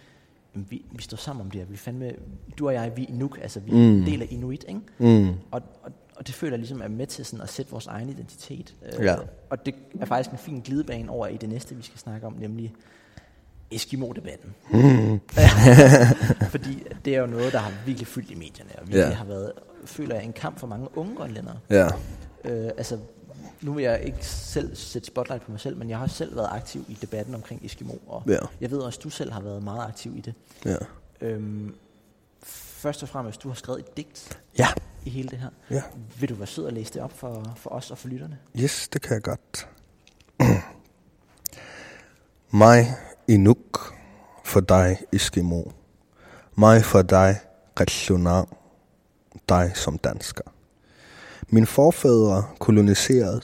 vi, vi står sammen om det her. Vi fandme, du og jeg, vi er Inuk, altså vi er Mm. en del af Inuit, ikke? mm, Og, og, og det føler jeg ligesom er med til sådan at sætte vores egen identitet. Øh, Ja. Og det er faktisk en fin glidebane over i det næste, vi skal snakke om, nemlig Eskimo-debatten. mm, Fordi det er jo noget, der har virkelig fyldt i medierne, og virkelig Ja. har været, føler jeg, en kamp for mange unge grønlændere. ja, Øh, altså, nu vil jeg ikke selv sætte spotlight på mig selv, men jeg har selv været aktiv i debatten omkring Eskimo, og ja, jeg ved også, at du selv har været meget aktiv i det. ja, Øhm, først og fremmest, du har skrevet et digt ja, i hele det her. ja. Vil du være sød og læse det op for, for os og for lytterne? Yes, det kan jeg godt. Mig Inuk, for dig Eskimo. Mig for dig Retsunar, dig som dansker. Min forfædre koloniserede,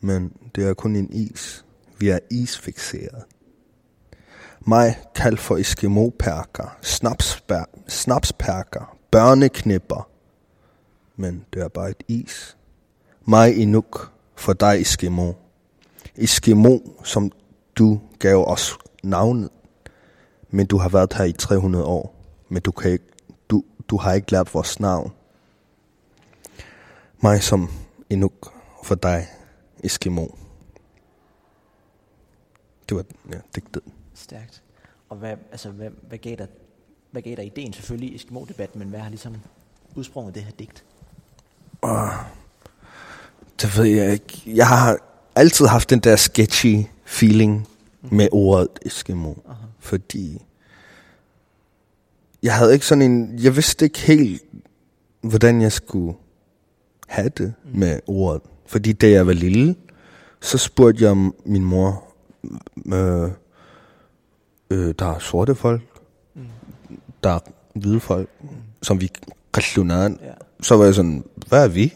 men det er kun en is. Vi er isfixeret. Mig kald for Eskimo-perker, snapsper- snapsperker, børneknipper. Men det er bare et is. Mig Inuk, for dig Eskimo. Eskimo, som du gav os navnet. Men du har været her i 300 år. Men du, kan ikke, du, du har ikke lært vores navn. Mig som Inuk, for dig Eskimo. Det var ja, digtet. Stærkt. Og hvad, altså, hvad, hvad, gav dig, hvad gav dig ideen? Selvfølgelig Eskimo-debatten, men hvad har ligesom udsprunget det her digt? Det ved jeg ikke. Jeg har altid haft den der sketchy feeling med ordet Eskimo. Aha. Fordi jeg havde ikke sådan en... Jeg vidste ikke helt, hvordan jeg skulle have det mm. med ordet. Fordi da jeg var lille, så spurgte jeg min mor, øh, øh, der er sorte folk, Mm. der er hvide folk, mm. som vi Ja. så var jeg sådan, hvad er vi?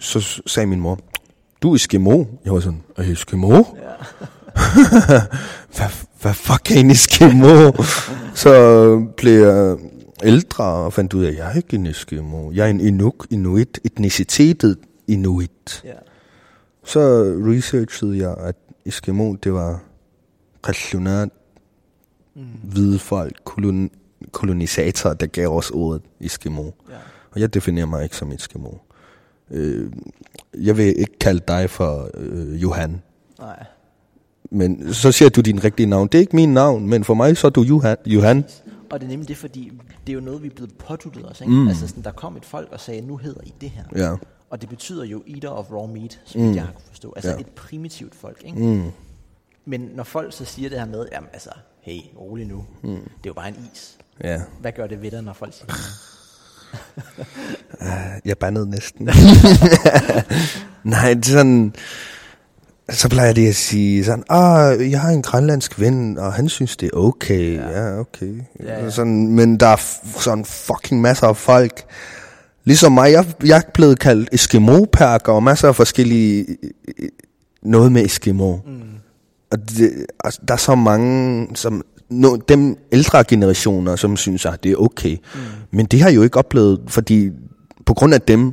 Så sagde min mor, du er Eskimo. Jeg var sådan, er jeg Eskimo? ja. Hvad, hvad fuck er en Eskimo? så blev jeg ældre og fandt ud af, at jeg er ikke en Eskimo. Jeg er en Inuk, Inuit, etnicitetet Inuit. ja. Så researchede jeg, at Eskimo, det var rationelt Mm. hvide folk, kolon, kolonisatorer, der gav os ordet Eskimo. ja. Og jeg definerer mig ikke som Eskimo. Øh, jeg vil ikke kalde dig for øh, Johan. Nej. Men så siger du din rigtige navn. Det er ikke min navn, men for mig så er du Johan. Johan. Og det er nemlig det, fordi det er jo noget, vi er blevet påduttet os. Ikke? Mm. Altså sådan, der kom et folk og sagde, nu hedder I det her. Ja. Og det betyder jo eater of raw meat, som Mm. jeg har kunne forstå. Altså ja. et primitivt folk. Ikke? Mm. Men når folk så siger det her med, jamen altså, hey, rolig nu. Mm. Det er jo bare en is. Ja. Hvad gør det ved dig, når folk siger det? Jeg bandede næsten. Nej, det er sådan... så plejer de at sige sådan, ah, jeg har en grønlandsk ven, og han synes, det er okay. Ja, ja okay. Ja, ja. Sådan, men der er sådan fucking masser af folk, ligesom mig, jeg, jeg er blevet kaldt Eskimo-perker, og masser af forskellige, noget med Eskimo. Mm. Og det, altså, der er så mange, som, no, dem ældre generationer, som synes, at det er okay. Mm. Men det har jeg jo ikke oplevet, fordi på grund af dem,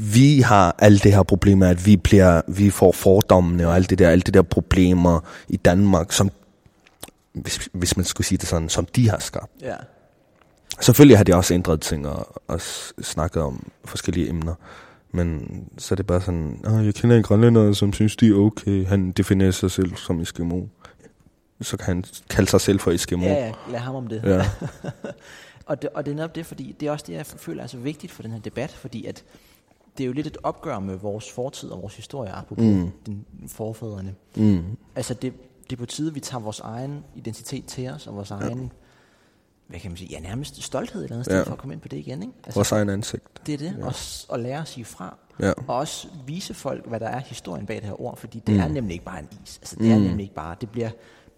vi har alle det her problemer, at vi, bliver, vi får fordommene og alt det der, alle det der problemer i Danmark, som, hvis, hvis man skulle sige det sådan, som de har skabt. Ja. Selvfølgelig har de også ændret ting og, og snakket om forskellige emner. Men så er det bare sådan, Åh, jeg kender en grønlænder, som synes, de er okay. Han definerer sig selv som Eskimo. Så kan han kalde sig selv for Eskimo. Ja, ja, lad ham om det. Ja. og, det og det er netop det, fordi det er også det, jeg føler er så vigtigt for den her debat, fordi at det er jo lidt et opgør med vores fortid og vores historie, apropos mm. den forfædrene. Mm. Altså det, det er på tide, at vi tager vores egen identitet til os, og vores ja. egen, hvad kan man sige, ja nærmest stolthed et eller andet sted, Ja. for at komme ind på det igen, ikke? Altså, Vores egen ansigt. det er det, ja. og, og lære at sige fra. Ja. Og også vise folk, hvad der er historien bag det her ord, fordi det mm. er nemlig ikke bare en is. Altså det er nemlig ikke bare, det bliver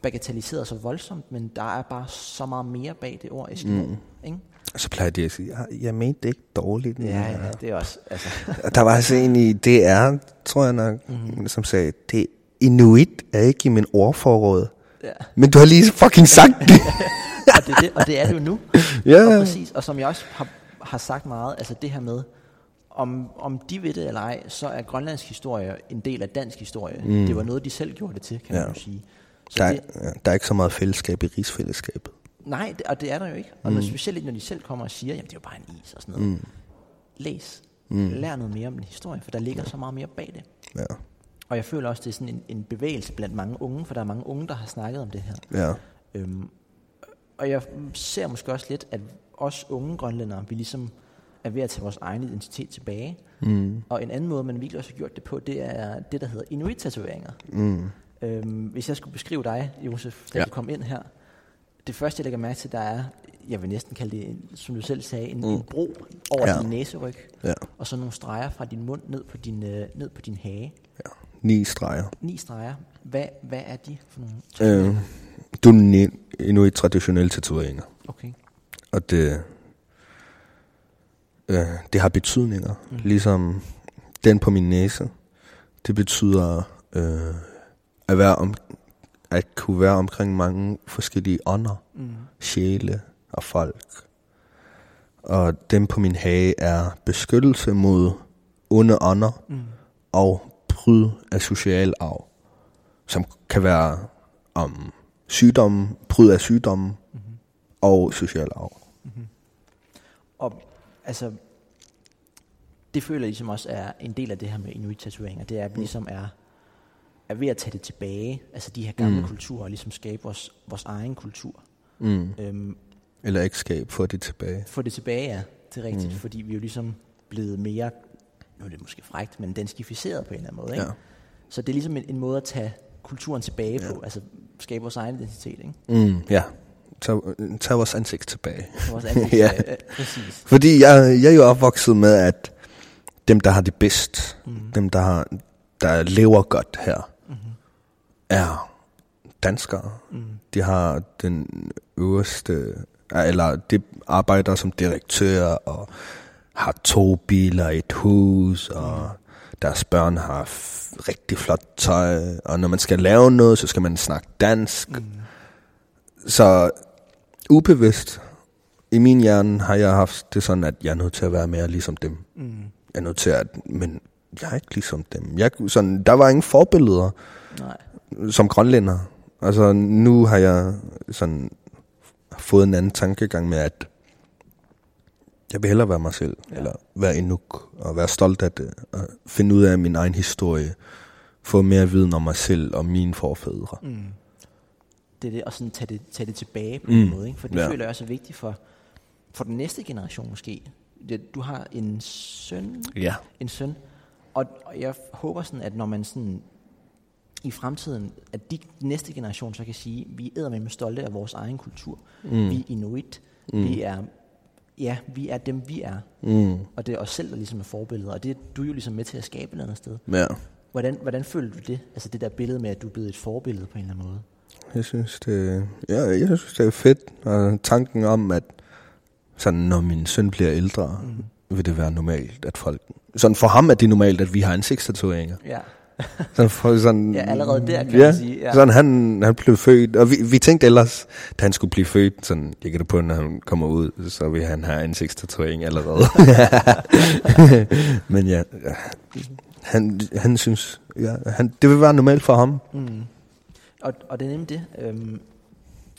bagatelliseret så voldsomt, men der er bare så meget mere bag det ord, Eskimo. Mm. Ikke? Og så plejer de at sige, "Ah, jeg mente det ikke dårligt. Ja, ja, det er også, altså, Og der var altså en i DR, tror jeg nok, mm-hmm. som sagde, det Inuit er ikke i min ordforråd. ja. Men du har lige fucking sagt det. og, det, er det, og det er det jo nu. Ja. Og præcis, og som jeg også har, har sagt meget, altså det her med, om, om de ved det eller ej, så er grønlandsk historie en del af dansk historie. Mm. Det var noget, de selv gjorde det til, kan. Ja. man jo sige. Så Der er, det, ja, der er ikke så meget fællesskab i rigsfællesskabet. nej, det, og det er der jo ikke. Og mm. specielt ikke, når de selv kommer og siger, jamen det er jo bare en is og sådan noget. Mm. Læs. Mm. Lær noget mere om den historie, for der ligger så meget mere bag det. Ja. Og jeg føler også, det er sådan en, en bevægelse blandt mange unge, for der er mange unge, der har snakket om det her. Ja. Øhm, og jeg ser måske også lidt, at os unge grønlændere, vi ligesom er ved at tage vores egen identitet tilbage. Mm. Og en anden måde, man virkelig også har gjort det på, det er det, der hedder inuit-tatoveringer. Mm. Øhm, hvis jeg skulle beskrive dig, Josef, da ja. Du kom ind her, det første, jeg lægger mærke til, der er, jeg vil næsten kalde det, en- som du selv sagde, en, mm. en bro over Ja. din næseryg, Ja. og så nogle streger fra din mund ned på din, øh, ned på din hage. ja. Ni streger. Ni streger. Hvad, hvad er de for nogle? Øh, du er Inuit traditionelle tatoveringer. Okay. Og det, øh, det har betydninger. Mm. Ligesom den på min næse. Det betyder øh, at, være om, at kunne være omkring mange forskellige ånder, mm. sjæle og folk. Og den på min hage er beskyttelse mod onde ånder mm. og bryd af social arv, som kan være om sygdomme, bryd af sygdomme mm-hmm. og social arv. Og altså, det føler jeg ligesom også er en del af det her med inuit-tatoveringer. Det er, at vi ligesom er, er ved at tage det tilbage. Altså de her gamle mm. kulturer, og ligesom skabe vores, vores egen kultur. Mm. Øhm, Eller ægteskab, få det tilbage. få det tilbage, ja. Det er rigtigt. Mm. Fordi vi er jo ligesom blevet mere, nu er det måske frægt, men danskificeret på en eller anden måde. Ikke? Ja. Så det er ligesom en, en måde at tage kulturen tilbage ja. på. Altså skabe vores egen identitet. Ikke? Mm, ja. Tag, tag vores ansigt tilbage. Vores ansigt, Ja. præcis. Fordi jeg, jeg er jo opvokset med, at dem, der har det bedst, mm. dem, der, har, der lever godt her. Er danskere. Mm. De har den øverste, eller de arbejder som direktør og har to biler, et hus, og deres børn har rigtig flot tøj. Og når man skal lave noget, så skal man snakke dansk. Mm. Så ubevidst i min hjerne har jeg haft det sådan, at jeg er nødt til at være mere ligesom dem. Mm. Jeg er nødt til at, men jeg er ikke ligesom dem. Jeg, sådan, der var ingen forbilleder Nej. Som grønlænder. Altså nu har jeg sådan fået en anden tankegang med, at jeg vil hellere være mig selv, ja. eller være inuk, og være stolt af det, og finde ud af min egen historie, få mere viden om mig selv og mine forfædre. Mm. Det er det, og sådan tage det, tage det tilbage på mm. en måde. Ikke? For det ja. Føler jeg også er vigtigt for, for den næste generation måske. Du har en søn, Ja. en søn, og jeg håber sådan, at når man sådan i fremtiden, at de næste generation så kan sige, vi er med stolte af vores egen kultur. Mm. Vi er inuit. Mm. Vi er ja, vi er dem, vi er. Mm. Og det er os selv, der ligesom er forbilleder. Og det er du jo ligesom med til at skabe et eller andet sted. Ja. Hvordan, hvordan føler du det? Altså det der billede med, at du er blevet et forbillede på en eller anden måde. Jeg synes, det, ja, jeg synes, det er fedt. Og tanken om, at sådan, når min søn bliver ældre, mm. vil det være normalt, at folk... Sådan for ham er det normalt, at vi har ansigtstatoveringer. Ja. Sådan, for, sådan, Ja, allerede der, kan ja, man sige, ja. Sådan han, han blev født, og vi, vi tænkte ellers, da han skulle blive født, sådan, jeg kan det på, når han kommer ud, så vil han have ansigtstatovering allerede. Men ja, han, han synes, ja, han, det vil være normalt for ham. Mm. Og, og det er nemlig det. Øhm,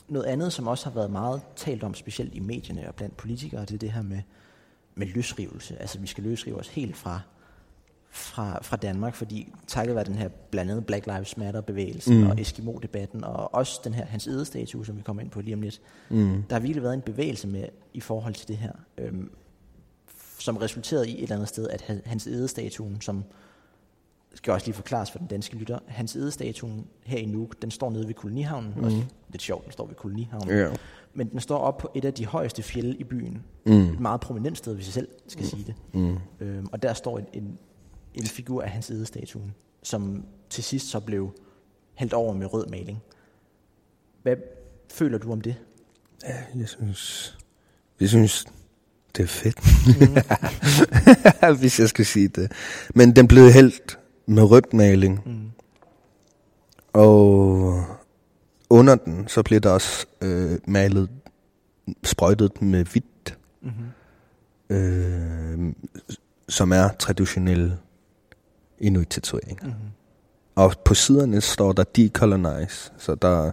noget andet, som også har været meget talt om, specielt i medierne og blandt politikere, det er det her med, med løsrivelse. Altså vi skal løsrive os helt fra, fra, fra Danmark, fordi takket være den her blandt andet Black Lives Matter bevægelsen mm. og Eskimo-debatten, og også den her Hans Ede-statue, som vi kommer ind på lige om lidt, Mm. der har virkelig været en bevægelse med i forhold til det her, øhm, som resulterede i et eller andet sted, at Han- Hans Ede-statuen, som skal også lige forklares for den danske lytter, Hans Ede-statuen her i Nuuk, den står nede ved kolonihavnen, mm. også lidt sjovt, den står ved kolonihavnen, Ja. men den står op på et af de højeste fjelde i byen, Mm. et meget prominent sted, hvis jeg selv skal sige det, Mm. øhm, og der står en, en, en figur af Hans Ede-statuen, som til sidst så blev hældt over med rød maling. Hvad føler du om det? Ja, jeg synes, jeg synes, det er fedt, Mm. hvis jeg skal sige det. Men den blev hældt med rødt maling, Mm. og under den, så blev der også øh, malet, sprøjtet med hvidt, Mm-hmm. øh, som er traditionel inuit-tatovering. Mm-hmm. Og på siderne står der decolonize, så der,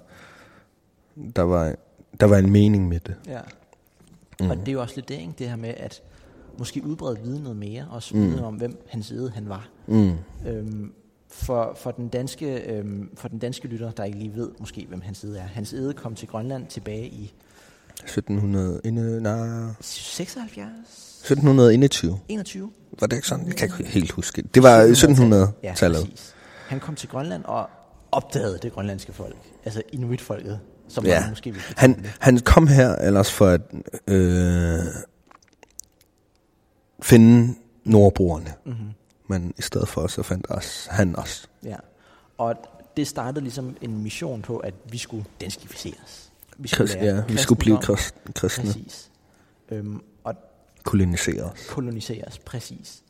der, var, der var en mening med det. Ja. Mm. Og det er jo også lidt det, ikke? det her med at måske udbrede viden noget mere, også Mm. viden om, hvem hans ede han var. Mm. Øhm, for, for, den danske, øhm, for den danske lytter, der ikke lige ved måske, hvem hans ede er. Hans ede kom til Grønland tilbage i 1700, inde, nej, 76? 1721. 21? Var det ikke sådan? Jeg kan ikke helt huske det. Var 1700-tallet. Ja. Han kom til Grønland og opdagede det grønlandske folk. Altså inuitfolket, som Ja. man måske vil betegne Han, han kom her ellers for at øh, finde nordboerne. Mm-hmm. Men i stedet for, så fandt os, han os. Ja. Og det startede ligesom en mission på, at vi skulle danskificeres. Vi Krist, ja, vi skulle blive krist, kristne, Præcis. Øhm, og kolonisere os. koloniseres, præcis.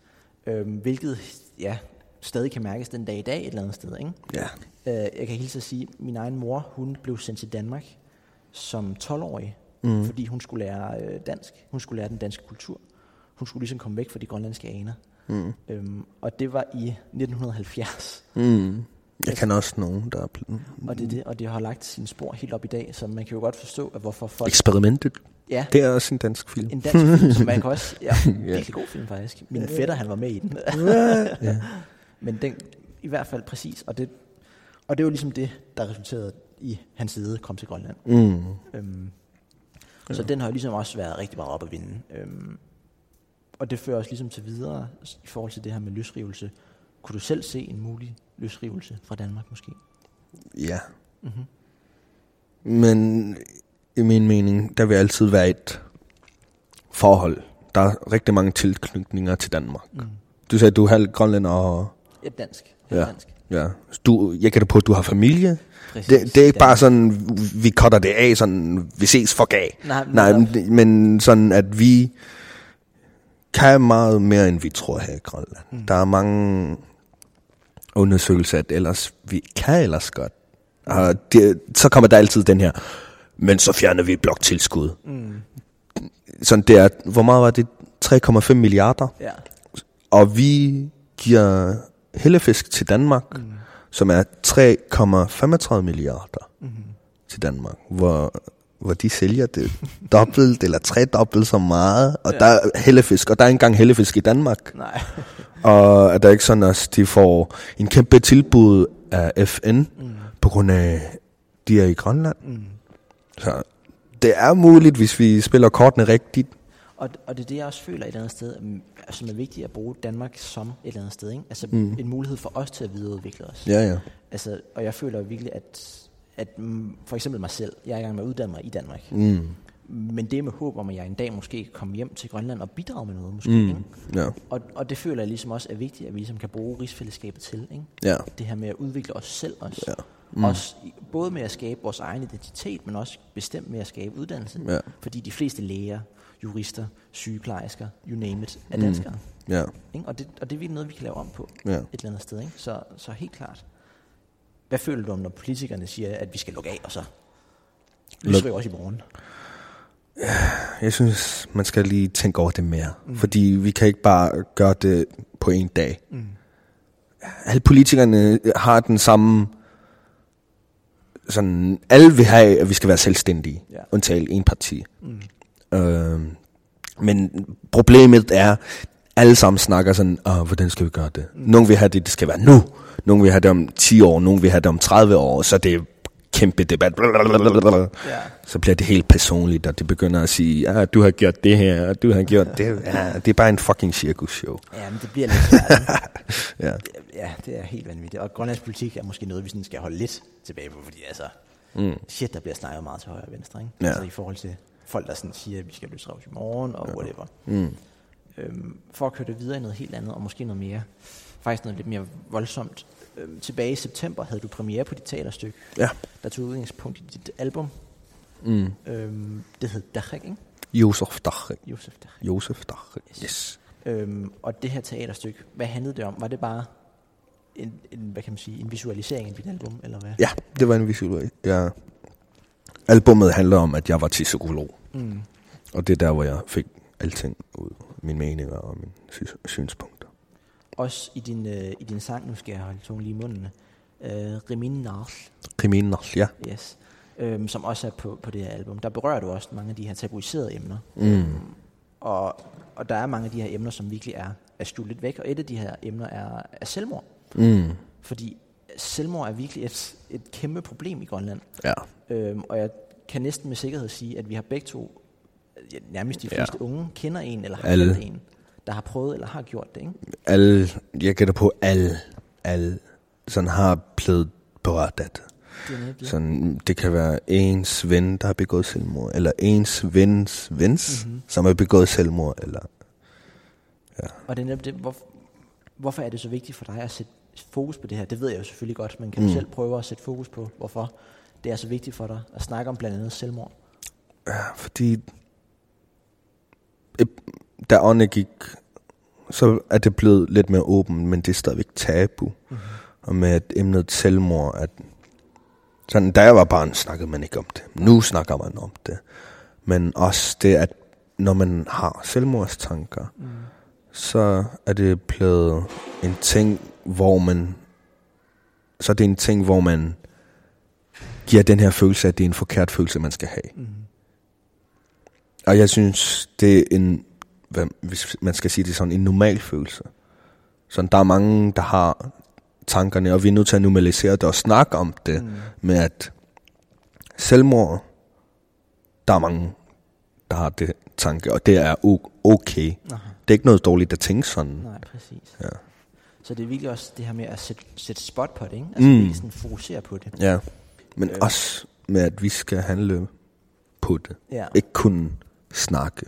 Øhm, hvilket ja, stadig kan mærkes den dag i dag et eller andet sted. Ikke? Ja. Øh, jeg kan hilse at sige, at min egen mor, hun blev sendt til Danmark som 12-årig, Mm. mm. fordi hun skulle lære øh, dansk. Hun skulle lære den danske kultur. Hun skulle ligesom komme væk fra de grønlandske aner. Mm. Øhm, og det var i 1970. Mm. Jeg kan også nogen, der er blevet... Og det, er det, og det har lagt sin spor helt op i dag, så man kan jo godt forstå, at hvorfor folk... Eksperimentet, Ja, det er også en dansk film. en dansk film, som man kan også... Ja, Ja. virkelig god film faktisk. Min fætter, han var med i den. ja. Men den, i hvert fald præcis. Og det, og det var ligesom det, der resulterede i hans side kom til Grønland. Mm. Øhm, Så den har jo ligesom også været rigtig meget op at vinde. Øhm, og det fører os ligesom til videre i forhold til det her med løsrivelse. Kunne du selv se en mulig løsrivelse fra Danmark måske? Ja. Mm-hmm. Men i min mening, der vil altid være et forhold. Der er rigtig mange tilknytninger til Danmark. Mm. Du sagde, du er halv grønlænder og... Ja, dansk. Ja. Ja. dansk. Ja. Du, jeg kan da på, at du har familie. Præcis. Det, det er ikke bare sådan, vi cutter det af, sådan, vi ses for gav. Nej, Nej, men, men sådan, at vi kan meget mere, end vi tror her i Grønland. Mm. Der er mange undersøgelser, at ellers, vi kan ellers godt. Og det, så kommer der altid den her, men så fjerner vi bloktilskud. Mm. Sådan det er, hvor meget var det? 3,5 milliarder. Ja. Og vi giver hellefisk til Danmark, mm. Som er 3,35 milliarder Mm. til Danmark, hvor, hvor de sælger det dobbelt eller tre dobbelt så meget, og Ja. der er hellefisk, og der er ikke engang hellefisk i Danmark. Nej. Og er der ikke sådan, at de får en kæmpe tilbud af FN, Mm. på grund af, de er i Grønland. Mm. Så det er muligt, hvis vi spiller kortene rigtigt. Og, og det er det, jeg også føler et eller andet sted, mm, som er vigtigt at bruge Danmark som et eller andet sted. Ikke? Altså Mm. mm. en mulighed for os til at videreudvikle os. Ja, ja. Altså, og jeg føler virkelig, at, at mm, for eksempel mig selv, jeg er i gang med at uddanne mig i Danmark. Mm. Men det er med håb om, at jeg en dag måske kan komme hjem til Grønland og bidrage med noget, måske. Mm. Ikke? Ja. Og, og det føler jeg ligesom også er vigtigt, at vi ligesom kan bruge rigsfællesskabet til. Ikke? Ja. Det her med at udvikle os selv også. Ja. Mm. også både med at skabe vores egen identitet, men også bestemt med at skabe uddannelse. Ja. Fordi de fleste læger, jurister, sygeplejersker, you name it, er Mm. danskere. Ja. Ikke? Og, det, og det er virkelig noget, vi kan lave om på Ja. et eller andet sted. Ikke? Så, så helt klart. Hvad føler du om, når politikerne siger, at vi skal lukke af, og så vi også i morgen? Jeg synes, man skal lige tænke over det mere. Mm. Fordi vi kan ikke bare gøre det på en dag. Mm. Alle politikerne har den samme... Sådan, alle vil have, at vi skal være selvstændige. Ja. Undtagen en parti. Mm. Øh, men problemet er, alle sammen snakker sådan, Åh, hvordan skal vi gøre det? Mm. Nogle vil have det, det skal være nu. Nogle vil have det om 10 år, nogle vil have det om 30 år. Så det er kæmpe debat. Ja. Så bliver det helt personligt, og det begynder at sige, ah, du har gjort det her, og du har gjort det. Ja, det er bare en fucking cirkusshow. Ja, men det bliver lidt svært. Ja. ja, det er helt vanvittigt. Og grønlandsk politik er måske noget, vi sådan skal holde lidt tilbage på, fordi altså, mm. shit, der bliver snakket meget til højre og venstre, ikke? Ja. Altså i forhold til folk, der sådan siger, at vi skal løse i morgen, og whatever. Mm. Øhm, for at køre det videre i noget helt andet, og måske noget mere, faktisk noget lidt mere voldsomt. Øhm, tilbage i september havde du premiere på dit teaterstykke, Ja. der tog udgangspunkt i dit album. Mm. Øhm, det hed Dachek, ikke? Josef Dachrik. Josef Dachek. Josef Dachrik. Yes. Yes. Øhm, og det her teaterstykke, hvad handlede det om? Var det bare en, en, hvad kan man sige, en visualisering af dit album, eller hvad? Ja, det var en visual. Ja. Albummet handler om, at jeg var til psykolog. Mm. Og det er der, hvor jeg fik alting ud. Mine meninger og mine sy- synspunkter. Også i din, øh, i din sang, nu skal jeg holde tungen lige i munden, øh, Rimin Nars, Kriminal, ja. yes, øhm, som også er på, på det her album. Der berører du også mange af de her tabuiserede emner. Mm. Og, og der er mange af de her emner, som virkelig er, er lidt væk. Og et af de her emner er, er selvmord. Mm. Fordi selvmord er virkelig et, et kæmpe problem i Grønland. Ja. Øhm, og jeg kan næsten med sikkerhed sige, at vi har begge to, nærmest de fleste ja. unge, kender en eller har Alle. en, der har prøvet eller har gjort det. Ikke? Alle, jeg gætter på alle, alle, sådan har blevet berørt af det. Det. Sådan, det kan være ens ven, der har begået selvmord, eller ens vens vens, mm-hmm. som har begået selvmord, eller Og det er det, hvor, hvorfor er det så vigtigt for dig at sætte fokus på det her? Det ved jeg jo selvfølgelig godt, men kan Mm. du selv prøve at sætte fokus på, hvorfor det er så vigtigt for dig at snakke om blandt andet selvmord? Ja, fordi da ånden gik, så er det blevet lidt mere åben, men det er stadigvæk tabu. Mm-hmm. Og med at emnet selvmord, at sådan, da jeg var barn, snakkede man ikke om det. Nu snakker man om det. Men også det, at når man har selvmordstanker, mm. så er det blevet en ting, hvor man, så er det en ting, hvor man giver den her følelse, at det er en forkert følelse, man skal have. Mm. Og jeg synes, det er en, hvad, hvis man skal sige det sådan, en normal følelse. Så der er mange, der har tankerne, og vi er nødt til at normalisere det og snakke om det, mm. med at selvmord, der er mange, der har det tanke, og det er okay. Aha. Det er ikke noget dårligt at tænke sådan. Nej, præcis. Ja. Så det er virkelig også det her med at sætte, sætte spot på det, ikke? Altså mm. virkelig sådan fokusere på det. Ja. Men Øh. også med, at vi skal handle på det. Ja. Ikke kun snakke.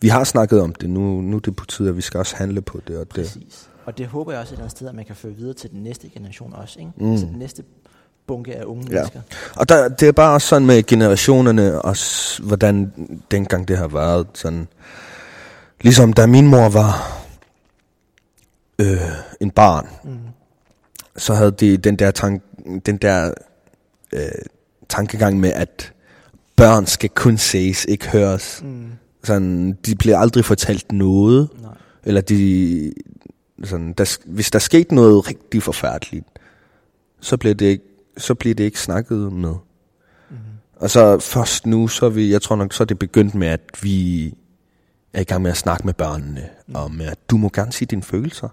Vi har snakket om det, nu, nu er det på tide, at vi skal også handle på det. Og det Præcis. Og det håber jeg også et eller andet sted, at man kan føre videre til den næste generation også, ikke? Mm. Altså den næste bunke af unge Ja. mennesker. Og der, det er bare også sådan med generationerne, også hvordan dengang det har været. Sådan, ligesom da min mor var øh, en barn, Mm. så havde de den der, tank, den der øh, tankegang med, at børn skal kun ses, ikke høres. Mm. Sådan, de bliver aldrig fortalt noget, Nej. eller de, sådan, der, hvis der skete noget rigtig forfærdeligt, så bliver det ikke, så bliver det ikke snakket med. Mm. Og så først nu, så er vi, jeg tror nok, så er det begyndt med, at vi er i gang med at snakke med børnene, mm. og med, at du må gerne sige dine følelser.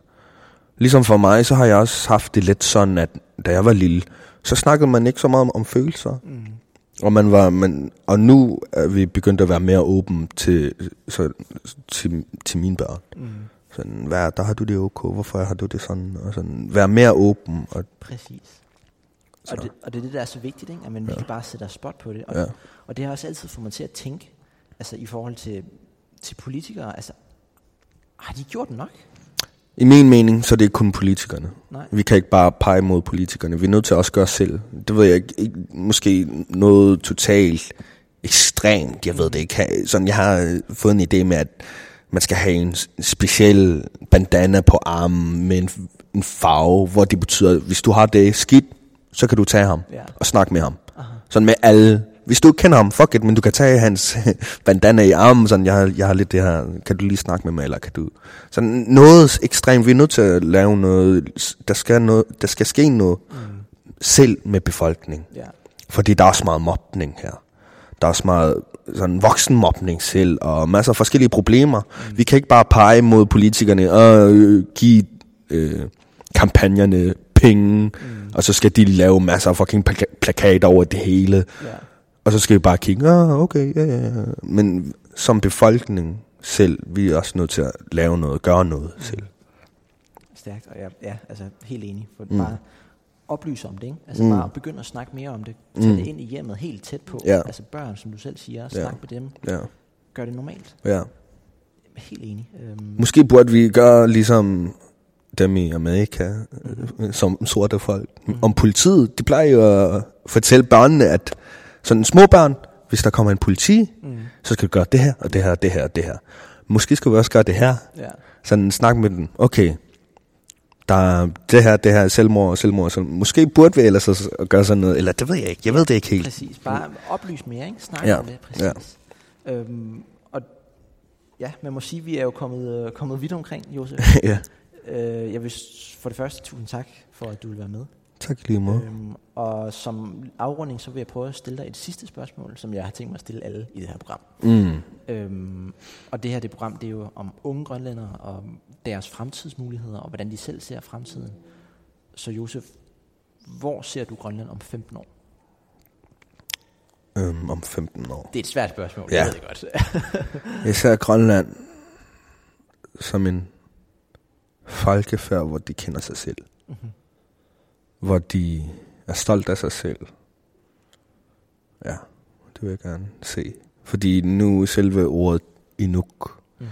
Ligesom for mig, så har jeg også haft det lidt sådan, at da jeg var lille, så snakkede man ikke så meget om, om følelser. Mm. Og, man var, man, og nu er vi begyndt at være mere åben til, så, til, til mine børn. Mm. Sådan, hvad, der har du det ok, hvorfor har du det sådan? Og sådan, være mere åben. Og, Præcis. Så. Og det, og det er det, der er så vigtigt, ikke? at man virkelig bare sætter spot på det. Og, Ja. og det har også altid fået mig til at tænke, Altså i forhold til, til politikere, altså har de gjort nok? I min mening, så er det kun politikerne. Nej. Vi kan ikke bare pege mod politikerne. Vi er nødt til at også gøre selv. Det ved jeg ikke. ikke måske noget totalt ekstremt. Jeg ved det ikke. Sådan, jeg har øh, fået en idé med, at man skal have en speciel bandana på armen med en, en farve, hvor det betyder, at hvis du har det skidt, så kan du tage ham Ja. og snakke med ham. Sådan med alle. Hvis du ikke kender ham, fuck it, men du kan tage hans bandana i armen, sådan, jeg har, jeg har lidt det her, kan du lige snakke med mig, eller kan du... Sådan noget ekstremt, vi er nødt til at lave noget, der skal, noget, der skal ske noget mm. selv med befolkningen. Ja. Fordi der er også meget mobning her. Der er også meget sådan voksenmobning selv, og masser af forskellige problemer. Mm. Vi kan ikke bare pege mod politikerne og øh, give øh, kampagnerne penge, mm. og så skal de lave masser af fucking plaka- plakater over det hele. Ja. Og så skal vi bare kigge, ah, okay, ja, ja, ja. Men som befolkning selv, vi er også nødt til at lave noget, gøre noget selv. Stærkt, og jeg, ja, altså helt enig. For Mm. mm. bare oplyse om det, ikke? Altså Mm. mm. bare begynde at snakke mere om det. Tage Mm. mm. det ind i hjemmet helt tæt på. Ja. Altså børn, som du selv siger, Ja. snak med dem. Ja, Gør det normalt. ja. Helt enig. Øhm, Måske burde vi gøre ligesom dem i Amerika, øh, som sorte folk. Om politiet, de plejer jo at fortælle børnene, at sådan små børn, hvis der kommer en politi, mm. så skal du gøre det her, og det her, og det her, og det her. Måske skal vi også gøre det her. Ja. Sådan snak med dem. Okay, der er det her, det her, selvmord, selvmord, selvmord. Måske burde vi ellers også gøre sådan noget, eller det ved jeg ikke, jeg ved det ikke helt. Præcis. Bare oplys mere, ikke? Snak Ja. om det, præcis. Ja. Øhm, og ja, man må sige, at vi er jo kommet, øh, kommet vidt omkring, Josef. ja, øh, jeg vil for det første tusind tak for, at du vil være med. Tak lige måde. Øhm, og som afrunding, så vil jeg prøve at stille dig et sidste spørgsmål, som jeg har tænkt mig at stille alle i det her program. Mm. Øhm, og det her det program, det er jo om unge grønlændere og deres fremtidsmuligheder, og hvordan de selv ser fremtiden. Så Josef, hvor ser du Grønland om 15 år? Øhm, om 15 år. Det er et svært spørgsmål, Ja. jeg ved det godt. Jeg ser Grønland som en folkefærd, hvor de kender sig selv. Mhm. Hvor de er stolt af sig selv. Ja, det vil jeg gerne se. Fordi nu selve ordet Inuk, Mhm.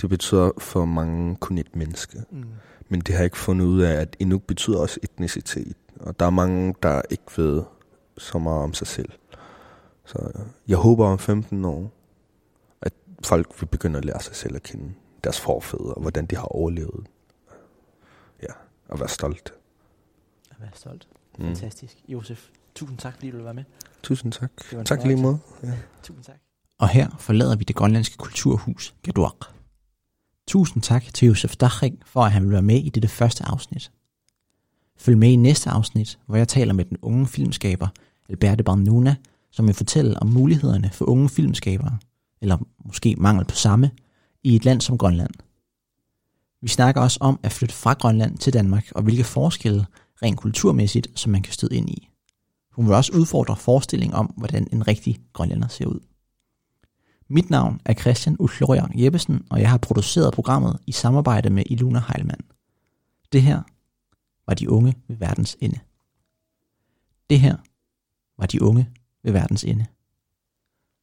det betyder for mange kun et menneske. Mm. Men det har ikke fundet ud af, at Inuk betyder også etnicitet. Og der er mange, der ikke ved så meget om sig selv. Så jeg håber om 15 år, at folk vil begynde at lære sig selv at kende. Deres forfædre, og hvordan de har overlevet. Ja, og være stolt. Jeg er stolt. Mm. Fantastisk. Josef, tusind tak, fordi du vil være med. Tusind tak. Tak lige måde. Ja. Tusind tak. Og her forlader vi det grønlandske kulturhus Gaduak. Tusind tak til Josef Dachring for, at han vil være med i dette første afsnit. Følg med i næste afsnit, hvor jeg taler med den unge filmskaber Alberte Barnuna, som vil fortælle om mulighederne for unge filmskabere, eller måske mangel på samme, i et land som Grønland. Vi snakker også om at flytte fra Grønland til Danmark, og hvilke forskelle rent kulturmæssigt, som man kan støde ind i. Hun vil også udfordre forestilling om, hvordan en rigtig grønlænder ser ud. Mit navn er Christian Uflorian Jeppesen, og jeg har produceret programmet i samarbejde med Iluna Heilmann. Det her var de unge ved verdens ende. Det her var de unge ved verdens ende.